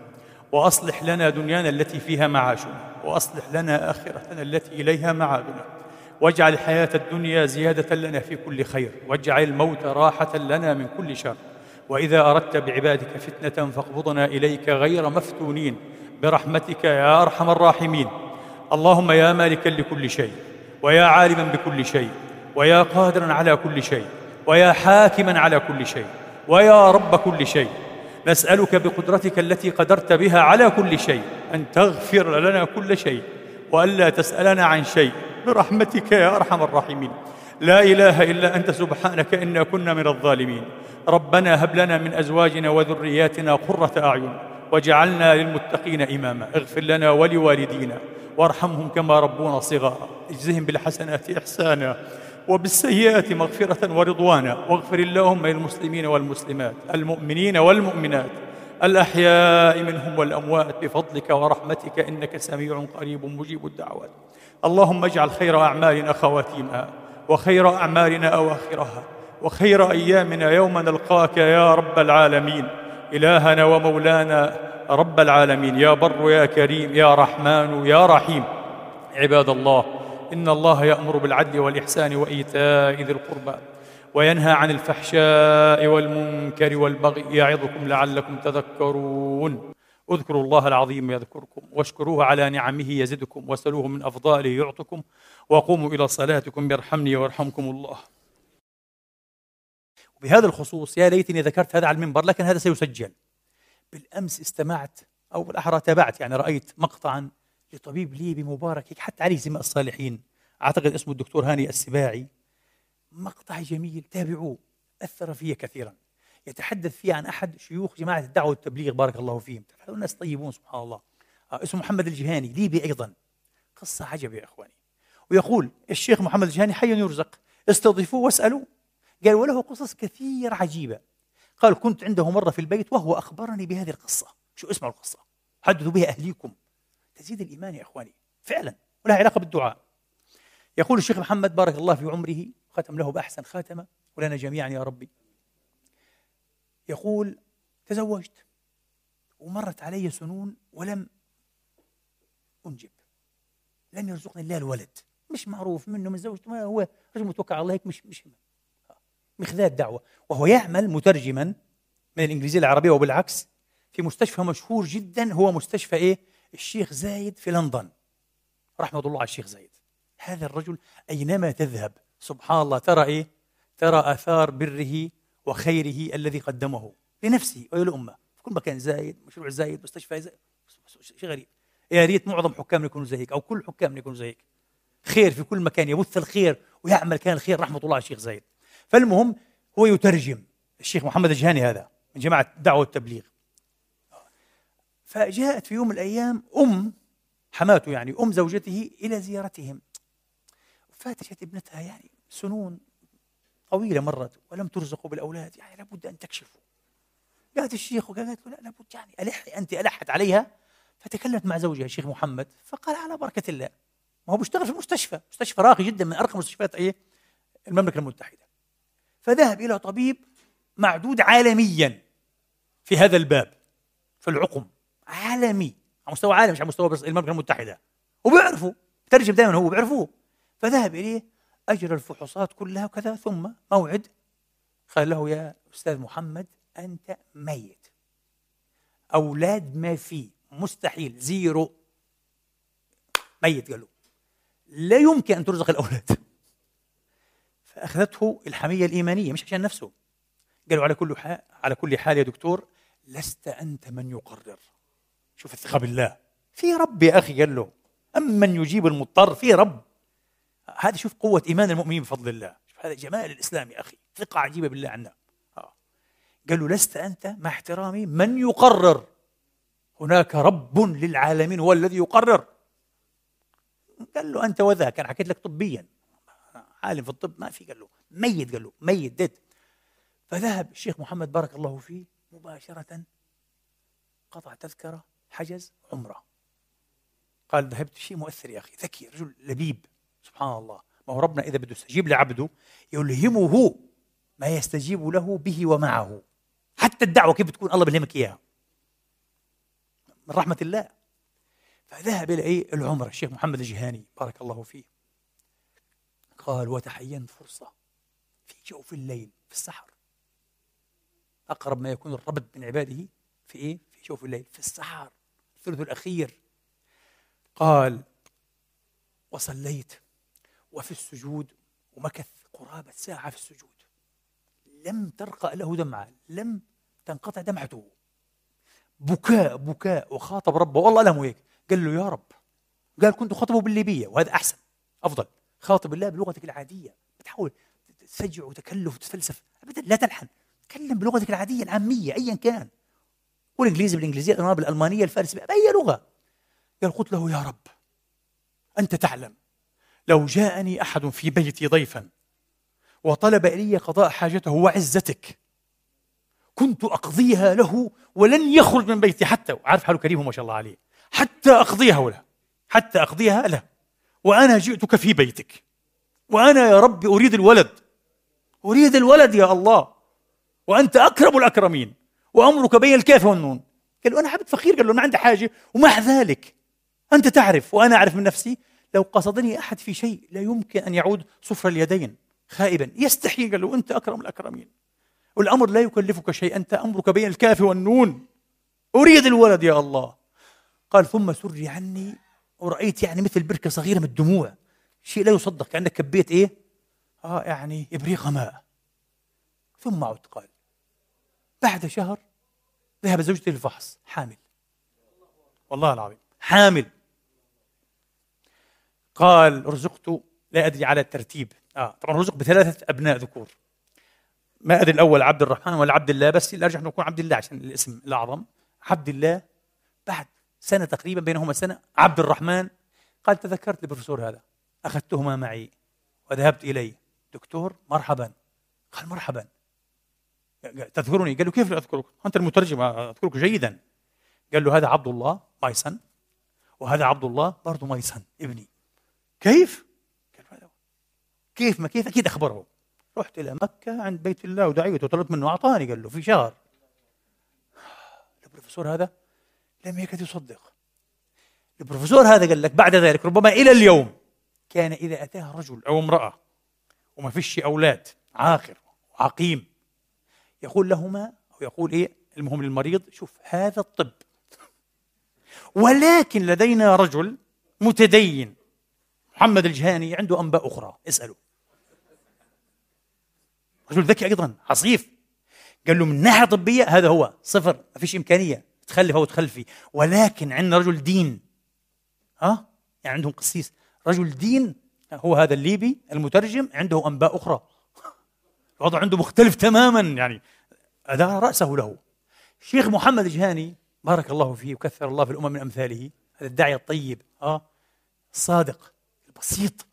وأصلح لنا دنيانا التي فيها معاشنا وأصلح لنا آخرتنا التي إليها معادنا. واجعل الحياة الدنيا زيادة لنا في كل خير واجعل الموت راحة لنا من كل شر. وإذا أردت بعبادك فتنة فاقبضنا إليك غير مفتونين. برحمتك يا أرحم الراحمين. اللهم يا مالكا لكل شيء ويا عالما بكل شيء ويا قادرا على كل شيء ويا حاكما على كل شيء. ويا رب كل شيء. نسألك بقدرتك التي قدرت بها على كل شيء أن تغفر لنا كل شيء وألا تسألنا عن شيء. برحمتك يا أرحم الراحمين. لا إله إلا أنت سبحانك إنا كنا من الظالمين. ربنا هب لنا من أزواجنا وذرياتنا قرة أعين وجعلنا للمتقين إماما. اغفر لنا ولوالدينا وارحمهم كما ربونا صغارا. اجزهم بالحسنات إحسانا. وبالسيئات مغفرة ورضوانا واغفر اللهم للمسلمين والمسلمات المؤمنين والمؤمنات الأحياء منهم والأموات بفضلك ورحمتك إنك سميع قريب مجيب الدعوات. اللهم اجعل خير أعمالنا خواتيمها وخير أعمالنا أواخرها وخير أيامنا يوم نلقاك يا رب العالمين. إلهنا ومولانا رب العالمين يا بر يا كريم يا رحمن يا رحيم. عباد الله إن الله يأمر بالعدل والإحسان وإيتاء ذي القربى وينهى عن الفحشاء والمنكر والبغي يعظكم لعلكم تذكرون. اذكروا الله العظيم يذكركم واشكروه على نعمه يزدكم واسألوه من أفضاله يعطكم وقوموا إلى صلاتكم يرحمني ويرحمكم الله. بهذا الخصوص يا ليتني ذكرت هذا على المنبر لكن هذا سيسجل. بالأمس استمعت أو بالأحرى تابعت يعني رأيت مقطعا لطبيب ليبي مبارك حتى عليه زماء الصالحين. أعتقد اسمه الدكتور هاني السباعي. مقطع جميل تابعوه أثر في كثيرا. يتحدث فيه عن أحد شيوخ جماعة الدعوة والتبليغ بارك الله فيهم. الناس طيبون سبحان الله. آه اسمه محمد الجهاني ليبي أيضا. قصة عجب يا إخواني. ويقول الشيخ محمد الجهاني حي يرزق. استضيفوه واسألوه. قال وله قصص كثير عجيبة. قال كنت عنده مرة في البيت وهو أخبرني بهذه القصة. شو اسمعوا القصة؟ حدثوا بها أهليكم. تزيد الإيمان يا إخواني. فعلا ولها علاقة بالدعاء. يقول الشيخ محمد بارك الله في عمره ختم له بأحسن خاتمة ولنا جميعا يا ربي. يقول تزوجت ومرت علي سنون ولم أنجب. لم يرزقني الله الولد. مش معروف منه من زوجته ما هو رجل متوكل على الله هيك مش مش مخذات دعوة. وهو يعمل مترجما من الإنجليزية العربية وبالعكس في مستشفى مشهور جدا هو مستشفى إيه؟ الشيخ زايد في لندن. رحمة الله على الشيخ زايد. هذا الرجل أينما تذهب سبحان الله ترى إيه؟ ترى آثار بره وخيره الذي قدمه لنفسه وللأمة في كل مكان زايد مشروع زايد مستشفى زايد شيء غريب. يا ريت معظم حكامنا يكونوا زي هيك أو كل حكامنا يكونوا زي هيك خير في كل مكان يبث الخير ويعمل كان الخير رحمة الله على الشيخ زايد. فالمهم هو يترجم الشيخ محمد الجهاني هذا من جماعة دعوة التبليغ. فجاءت في يوم من الأيام أم حماته يعني أم زوجته إلى زيارتهم. فاتشت ابنتها يعني سنون طويلة مرت ولم ترزقوا بالأولاد يعني لابد أن تكشفوا. قالت الشيخ وقالت له لا لابد يعني ألح أنت ألحت عليها. فتكلمت مع زوجها الشيخ محمد فقال على بركة الله ما هو بيشتغل في المستشفى مستشفى راقي جدا من أرقى مستشفيات إيه المملكة المتحدة. فذهب إلى طبيب معدود عالميا في هذا الباب في العقم. عالمي على مستوى عالمي مش على مستوى بس المملكة المتحدة. وبيعرفوا ترجم دائما هو بيعرفوه. فذهب إليه أجرى الفحوصات كلها وكذا ثم موعد قال له يا أستاذ محمد أنت ميت. أولاد ما في مستحيل زيرو. ميت قال له. لا يمكن أن ترزق الأولاد. فأخذته الحمية الإيمانية مش عشان نفسه. قالوا على كل حال على كل حال يا دكتور لست أنت من يقرر. شوف الثقة. بالله في رب يا أخي قال له أمن يجيب المضطر في رب. هذه شوف قوة إيمان المؤمنين بفضل الله. شوف هذا جمال الإسلام يا أخي. ثقة عجيبة بالله عنا آه. قال له لست أنت مع احترامي من يقرر؟ هناك رب للعالمين هو الذي يقرر. قال له أنت وذاك أنا حكيت لك طبيا. عالم في الطب ما في قال له. ميت قال له. ميت ديت. فذهب الشيخ محمد بارك الله فيه مباشرة قطع تذكرة حجز عمرة. قال ذهبت شيء مؤثر يا أخي. ذكي رجل لبيب. سبحان الله. ما هو ربنا إذا بده يستجيب لعبده يلهمه ما يستجيب له به ومعه. حتى الدعوة كيف بتكون؟ الله بيلهمك إياها. من رحمة الله. فذهب إلى إيه؟ العمرة. الشيخ محمد الجهاني بارك الله فيه. قال وتحينت فرصة في جوف الليل في السحر. أقرب ما يكون الربط من عباده في إيه؟ في شوف الليل في السحر. الثلث الأخير. قال وصليت وفي السجود ومكث قرابة ساعة في السجود. لم ترقى له دمعة لم تنقطع دمعته. بكاء بكاء. وخاطب ربه. والله لم هيك قال له يا رب. قال كنت خطبه بالليبية وهذا أحسن أفضل. خاطب الله بلغتك العادية. بتحاول تسجع وتكلف وتتفلسف. أبدا لا تلحن. تكلم بلغتك العادية العامية أيا كان. والإنجليزي بالإنجليزية الألمانية بالألمانية الفارسية بأي لغة. قال قلت له يا رب أنت تعلم لو جاءني أحد في بيتي ضيفا وطلب إلي قضاء حاجته وعزتك كنت أقضيها له ولن يخرج من بيتي حتى عارف حاله كريم ما شاء الله عليه. حتى أقضيها له حتى أقضيها له وأنا جئتك في بيتك وأنا يا رب أريد الولد أريد الولد يا الله وأنت أكرم الأكرمين. وأمرك بين الكاف والنون. قال له أنا عبد فقير. قال له ما عندي حاجة. ومع ذلك أنت تعرف وأنا أعرف من نفسي لو قصدني أحد في شيء لا يمكن أن يعود صفر اليدين خائبا. يستحي. قال له أنت أكرم الأكرمين. والأمر لا يكلفك شيء. أنت أمرك بين الكاف والنون. أريد الولد يا الله. قال ثم سري عني. ورأيت يعني مثل بركة صغيرة من الدموع. شيء لا يصدق. كأنك كبيت إيه؟ آه يعني إبريق ماء. ثم عدت قال بعد شهر ذهب زوجتي للفحص حامل. والله العظيم. حامل. قال رزقت لا أدري على الترتيب. آه طبعا رزق بثلاثة أبناء ذكور. ما أدري الأول عبد الرحمن ولا عبد الله بس الأرجح أنه يكون عبد الله عشان الاسم الأعظم. عبد الله بعد سنة تقريبا بينهما سنة عبد الرحمن. قال تذكرت البروفيسور هذا. أخذتهما معي وذهبت إليه. دكتور مرحبا. قال مرحبا. تذكرني قال له كيف أذكرك؟ أنت المترجم أذكرك جيدا. قال له هذا عبد الله مايسن وهذا عبد الله برضه مايسن ابني. كيف؟ قال كيف؟ ما كيف؟ أكيد أخبره. رحت إلى مكة عند بيت الله ودعيته وطلبت منه أعطاني. قال له في شهر. البروفيسور هذا لم يكد يصدق. البروفيسور هذا قال لك بعد ذلك ربما إلى اليوم كان إذا أتاه رجل أو امرأة وما فيش أولاد عاقر وعقيم يقول لهما أو يقول إيه؟ المهم للمريض شوف هذا الطب. ولكن لدينا رجل متدين محمد الجهاني عنده أنباء أخرى. اسأله رجل ذكي أيضا عصيف. قال له من ناحية طبية هذا هو صفر ما فيش إمكانية. تخلف أو تخلفي ولكن عندنا رجل دين. ها؟ يعني عندهم قسيس. رجل دين هو هذا الليبي المترجم عنده أنباء أخرى. الوضع عنده مختلف تماما يعني أدار رأسه له. الشيخ محمد الجهاني بارك الله فيه وكثر الله في الأمم من أمثاله هذا الداعية الطيب آه الصادق البسيط.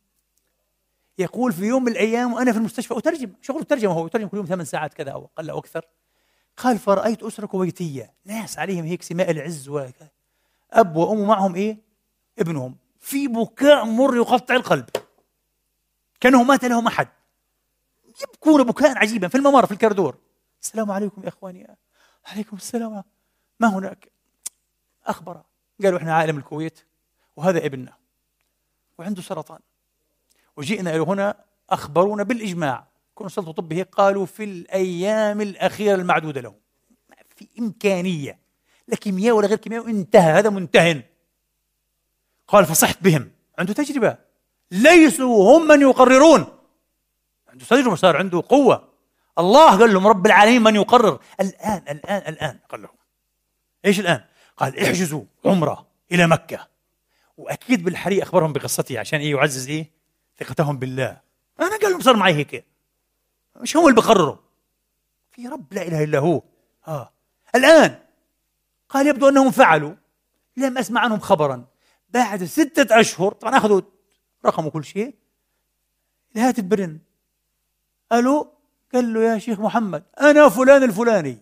يقول في يوم من الأيام وأنا في المستشفى أترجم شغل الترجمة هو يترجم كل يوم ثمان ساعات كذا أو أقل أو أكثر. قال فرأيت أسرة كويتية ناس عليهم هيك سماء العز وكذا أب وأم معهم إيه؟ ابنهم. في بكاء مر يقطع القلب. كأنه مات لهم أحد. يبكون بكاء عجيبا في الممر في الكردور. السلام عليكم يا إخواني. عليكم السلام. ما هناك؟ أخبر. قالوا إحنا عائلة من الكويت وهذا ابننا وعنده سرطان. وجئنا إلى هنا أخبرونا بالإجماع. كون سلطة طبه قالوا في الأيام الأخيرة المعدودة له ما في إمكانية لا كيمياء ولا غير كيمياء انتهى هذا منتهن. قال فصحت بهم. عنده تجربة. ليسوا هم من يقررون. تجربة صار عنده قوة. الله قال لهم رب العالمين من يقرر؟ الآن الآن الآن قال لهم. إيش الآن؟ قال احجزوا عمرة إلى مكة. وأكيد بالحري أخبرهم بقصتي عشان إيه؟ يعزز إيه؟ ثقتهم بالله. أنا قال لهم صار معي هيك. مش هم اللي بقرروا. في رب لا إله إلا هو. آه. الآن قال يبدو أنهم فعلوا. لم أسمع عنهم خبرا. بعد ستة أشهر طبعا أخذوا رقم وكل شيء. الهاتف برن ألو؟ قال له يا شيخ محمد أنا فلان الفلاني.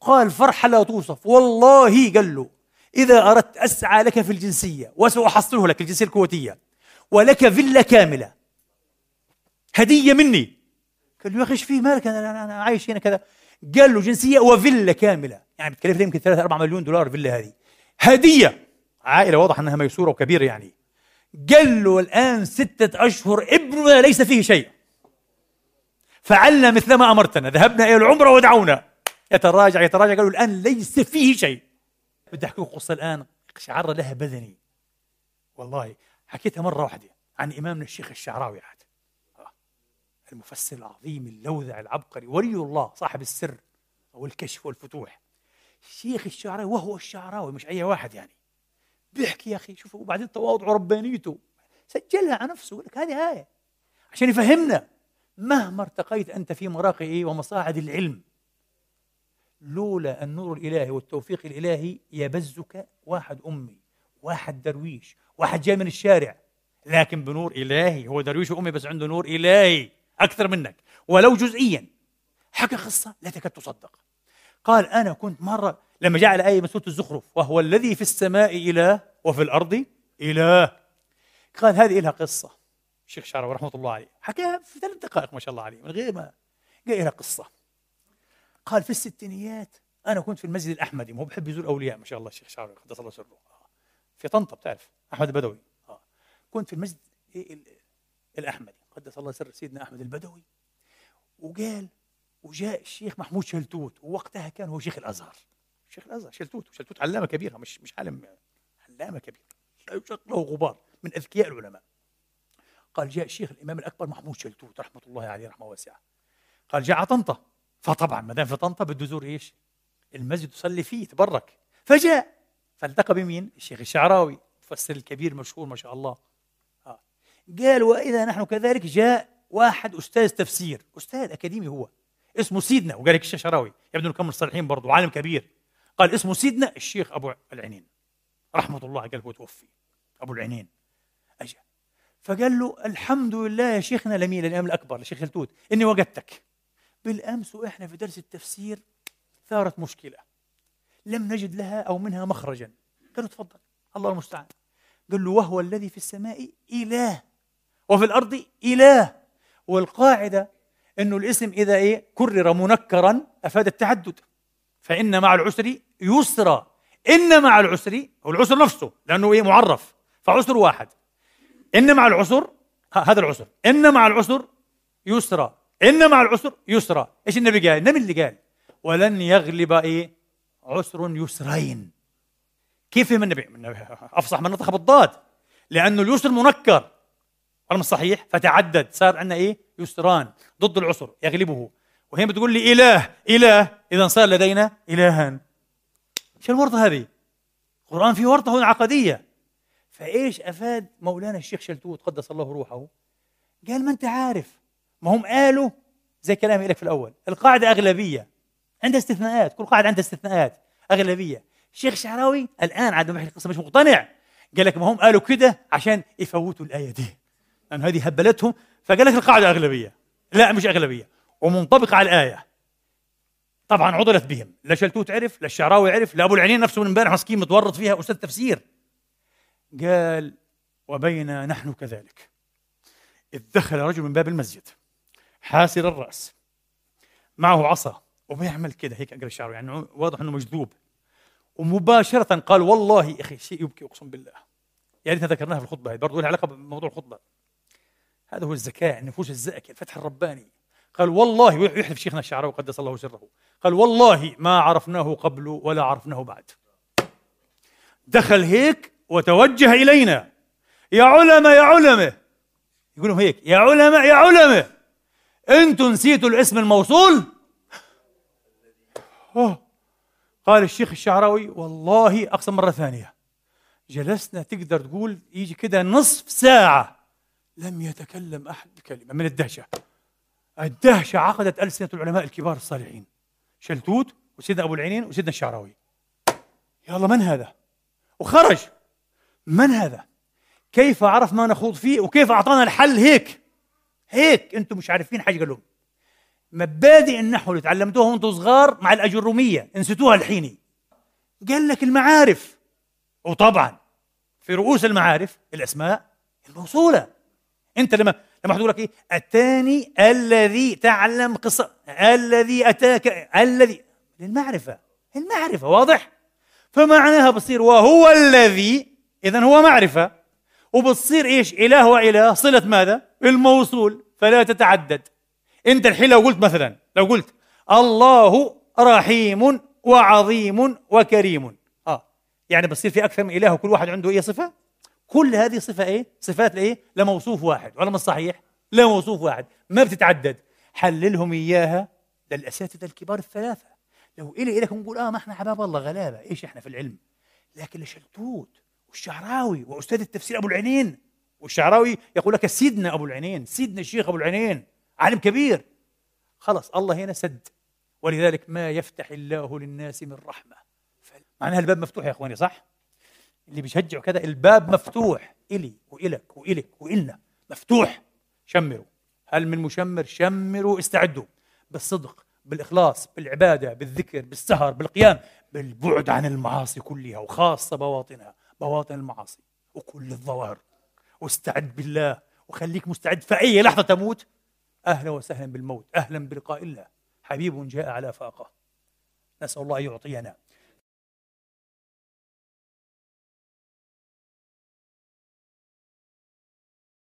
قال فرحة لا توصف. والله قال له إذا أردت أسعى لك في الجنسية وسأحصله لك الجنسية الكويتية ولك فيلا كاملة. هدية مني. قال له يا أخي إيش فيه مالك؟ أنا, أنا عايش هنا كذا. قال له جنسية وفيلا كاملة. يعني بتكلف يمكن 3 4 مليون دولار فيلا هذه. هدية. عائلة واضح أنها ميسورة وكبيرة يعني. قال له الآن ستة أشهر ابننا ليس فيه شيء. فعلنا مثل ما أمرتنا. ذهبنا إلى العمرة ودعونا. يتراجع يتراجع. قالوا الآن ليس فيه شيء. بدي أحكي قصة الآن شعر لها بدني والله حكيتها مرة واحدة عن إمامنا الشيخ الشعراوي عاد. آه. المفسر العظيم اللوذع العبقري ولي الله صاحب السر والكشف والفتوح. الشيخ الشعراوي وهو الشعراوي مش أي واحد يعني. بيحكي يا أخي شوفوا وبعدين تواضعه وربانيته سجلها على نفسه لك هذه آية. عشان يفهمنا. مهما ارتقيت أنت في مراقي إيه ومصاعد العلم لولا النور الإلهي والتوفيق الإلهي يبزك واحد أمي واحد درويش واحد جاي من الشارع. لكن بنور إلهي هو درويش وأمي بس عنده نور إلهي أكثر منك. ولو جزئيا حكى قصة لا تكاد تصدق. قال أنا كنت مرة لما جاء على آية من سورة الزخرف وهو الذي في السماء إله وفي الأرض إله. قال هذه لها قصة. الشيخ شعراوي رحمة الله عليه. حكاها في ثلاث دقائق ما شاء الله عليه من غير ما قال لها قصة. قال في الستينيات أنا كنت في المسجد الأحمدي ما هو بحب يزور أولياء ما شاء الله الشيخ شعراوي قدس الله سره. في طنطا بتعرف أحمد البدوي. آه. كنت في المسجد الأحمدي قدس الله سر سيدنا أحمد البدوي. وقال وجاء الشيخ محمود شلتوت ووقتها كان هو شيخ الأزهر. شيخ الأزهر شلتوت شلتوت علامة كبيرة مش مش عالم علامة كبيرة. لا له غبار من أذكياء العلماء. قال جاء الشيخ الإمام الأكبر محمود شلتوت رحمة الله عليه رحمة واسعة. قال جاء طنطا. فطبعا ما دام في طنطا بده يزور إيش؟ المسجد يصلي فيه يتبرك. فجاء. فالتقى بمين؟ الشيخ الشعراوي المفسر الكبير مشهور ما شاء الله. آه. قال وإذا نحن كذلك جاء واحد أستاذ تفسير أستاذ أكاديمي هو اسمه سيدنا. وقال لك الشعراوي يبدو انه كان مصطلحين برضه عالم كبير. قال اسمه سيدنا الشيخ أبو العينين رحمة الله قال هو توفي. أبو العينين اجى فقال له الحمد لله يا شيخنا لمين الأمام الأكبر لشيخ شلتوت إني وجدتك. بالأمس وإحنا في درس التفسير ثارت مشكلة. لم نجد لها أو منها مخرجا. قالوا تفضل الله المستعان. قال له وهو الذي في السماء إله وفي الأرض إله. والقاعدة إنه الاسم إذا إيه كرر منكرا أفاد التعدد. فإن مع العسر يسرا. إن مع العسر هو العسر نفسه لأنه إيه معرف. فعسر واحد. إن مع العسر هذا العسر. إن مع العسر يسرا. إن مع العسر يسرا. إيش النبي قال؟ النبي اللي قال ولن يغلب إيه؟ عسر يسرين. كيف فهم النبي؟ أفصح من نطق بالضاد. لأنه اليسر منكر. ولا مش صحيح فتعدد. صار عندنا إيه؟ يسران. ضد العسر يغلبه. وهي بتقول لي إله إله. اذا صار لدينا الهان شو الورطة هذه؟ القرآن فيه ورطة هنا عقدية. فإيش أفاد مولانا الشيخ شلتوت قدس الله روحه؟ قال ما أنت عارف. ما هم قالوا زي كلامي لك في الأول. القاعدة أغلبية. عندها استثناءات. كل قاعدة عندها استثناءات أغلبية. الشيخ الشعراوي الآن عاد بحكي القصة مش مقتنع. قال لك ما هم قالوا كده عشان يفوتوا الآية دي. لأن هذه هبلتهم. فقال لك القاعدة أغلبية. لا مش أغلبية. ومنطبقة على الآية. طبعا عضلت بهم. لا شلتوت عرف لا الشعراوي عرف لا أبو العينين نفسه من امبارح مسكين متورط فيها أستاذ تفسير. قال وبينا نحن كذلك. إذ دخل رجل من باب المسجد حاسر الرأس معه عصا وبيعمل كده هيك أقرأ الشعراوي يعني واضح أنه مجذوب. ومباشرة قال والله يا أخي شيء يبكي أقسم بالله. يا ريتنا ذكرناها في الخطبة هذه برضه لها علاقة بموضوع الخطبة. هذا هو الذكاء النفوس الزاكية الفتح الرباني. قال والله ويحلف شيخنا الشعراوي قدس الله سره. قال والله ما عرفناه قبل ولا عرفناه بعد. دخل هيك وتوجه إلينا. يا علماء يا علماء. يقولوا هيك يا علماء يا علماء. أنتم نسيتوا الاسم الموصول؟ أوه. قال الشيخ الشعراوي والله أقسم مرة ثانية. جلسنا تقدر تقول يجي كده نصف ساعة لم يتكلم أحد بكلمة من الدهشة. الدهشة عقدت ألسنة العلماء الكبار الصالحين. شلتوت وسيدنا أبو العينين وسيدنا الشعراوي. الله من هذا؟ وخرج. من هذا؟ كيف عرف ما نخوض فيه وكيف أعطانا الحل هيك؟ هيك أنتم مش عارفين حاجة لهم. مبادئ النحو اللي تعلمتوها وأنتم صغار مع الأجرومية نسيتوها الحيني قال لك المعارف. وطبعا في رؤوس المعارف الأسماء الموصولة. أنت لما لما حد لك إيه؟ أتاني الذي تعلم قصه الذي اتاك الذي المعرفه المعرفة واضح؟ فمعناها بتصير وهو الذي اذا هو معرفة. وبتصير إيش؟ إله وإله. صلة ماذا؟ الموصول. فلا تتعدد. أنت الحين لو قلت مثلا لو قلت الله رحيم وعظيم وكريم. آه. يعني بصير في أكثر من إله وكل واحد عنده إيه صفة؟ كل هذه صفة إيه؟ صفات لايه لموصوف واحد. ولا مش صحيح؟ لموصوف واحد. ما بتتعدد. حللهم إياها. للاساتذه الكبار الثلاثة. لو إلي الك نقول آه ما إحنا حباب الله. غلابة. إيش إحنا في العلم؟ لكن لشلتوت. والشعراوي وأستاذ التفسير أبو العينين. والشعراوي يقول لك سيدنا أبو العينين سيدنا الشيخ أبو العينين عالم كبير. خلص الله هنا سد. ولذلك ما يفتح الله للناس من رحمة. معناها الباب مفتوح يا إخواني صح؟ اللي بيشجعوا كذا الباب مفتوح. إلي وإلك وإلك وإلنا. مفتوح. شمروا. هل من مشمر؟ شمروا استعدوا. بالصدق بالإخلاص بالعبادة بالذكر بالسهر بالقيام بالبعد عن المعاصي كلها وخاصة بواطنها. بواطن المعاصي وكل الظواهر. واستعد بالله وخليك مستعد في أي لحظة تموت. أهلا وسهلا بالموت أهلا بلقاء الله. حبيب جاء على فاقة. نسأل الله يعطينا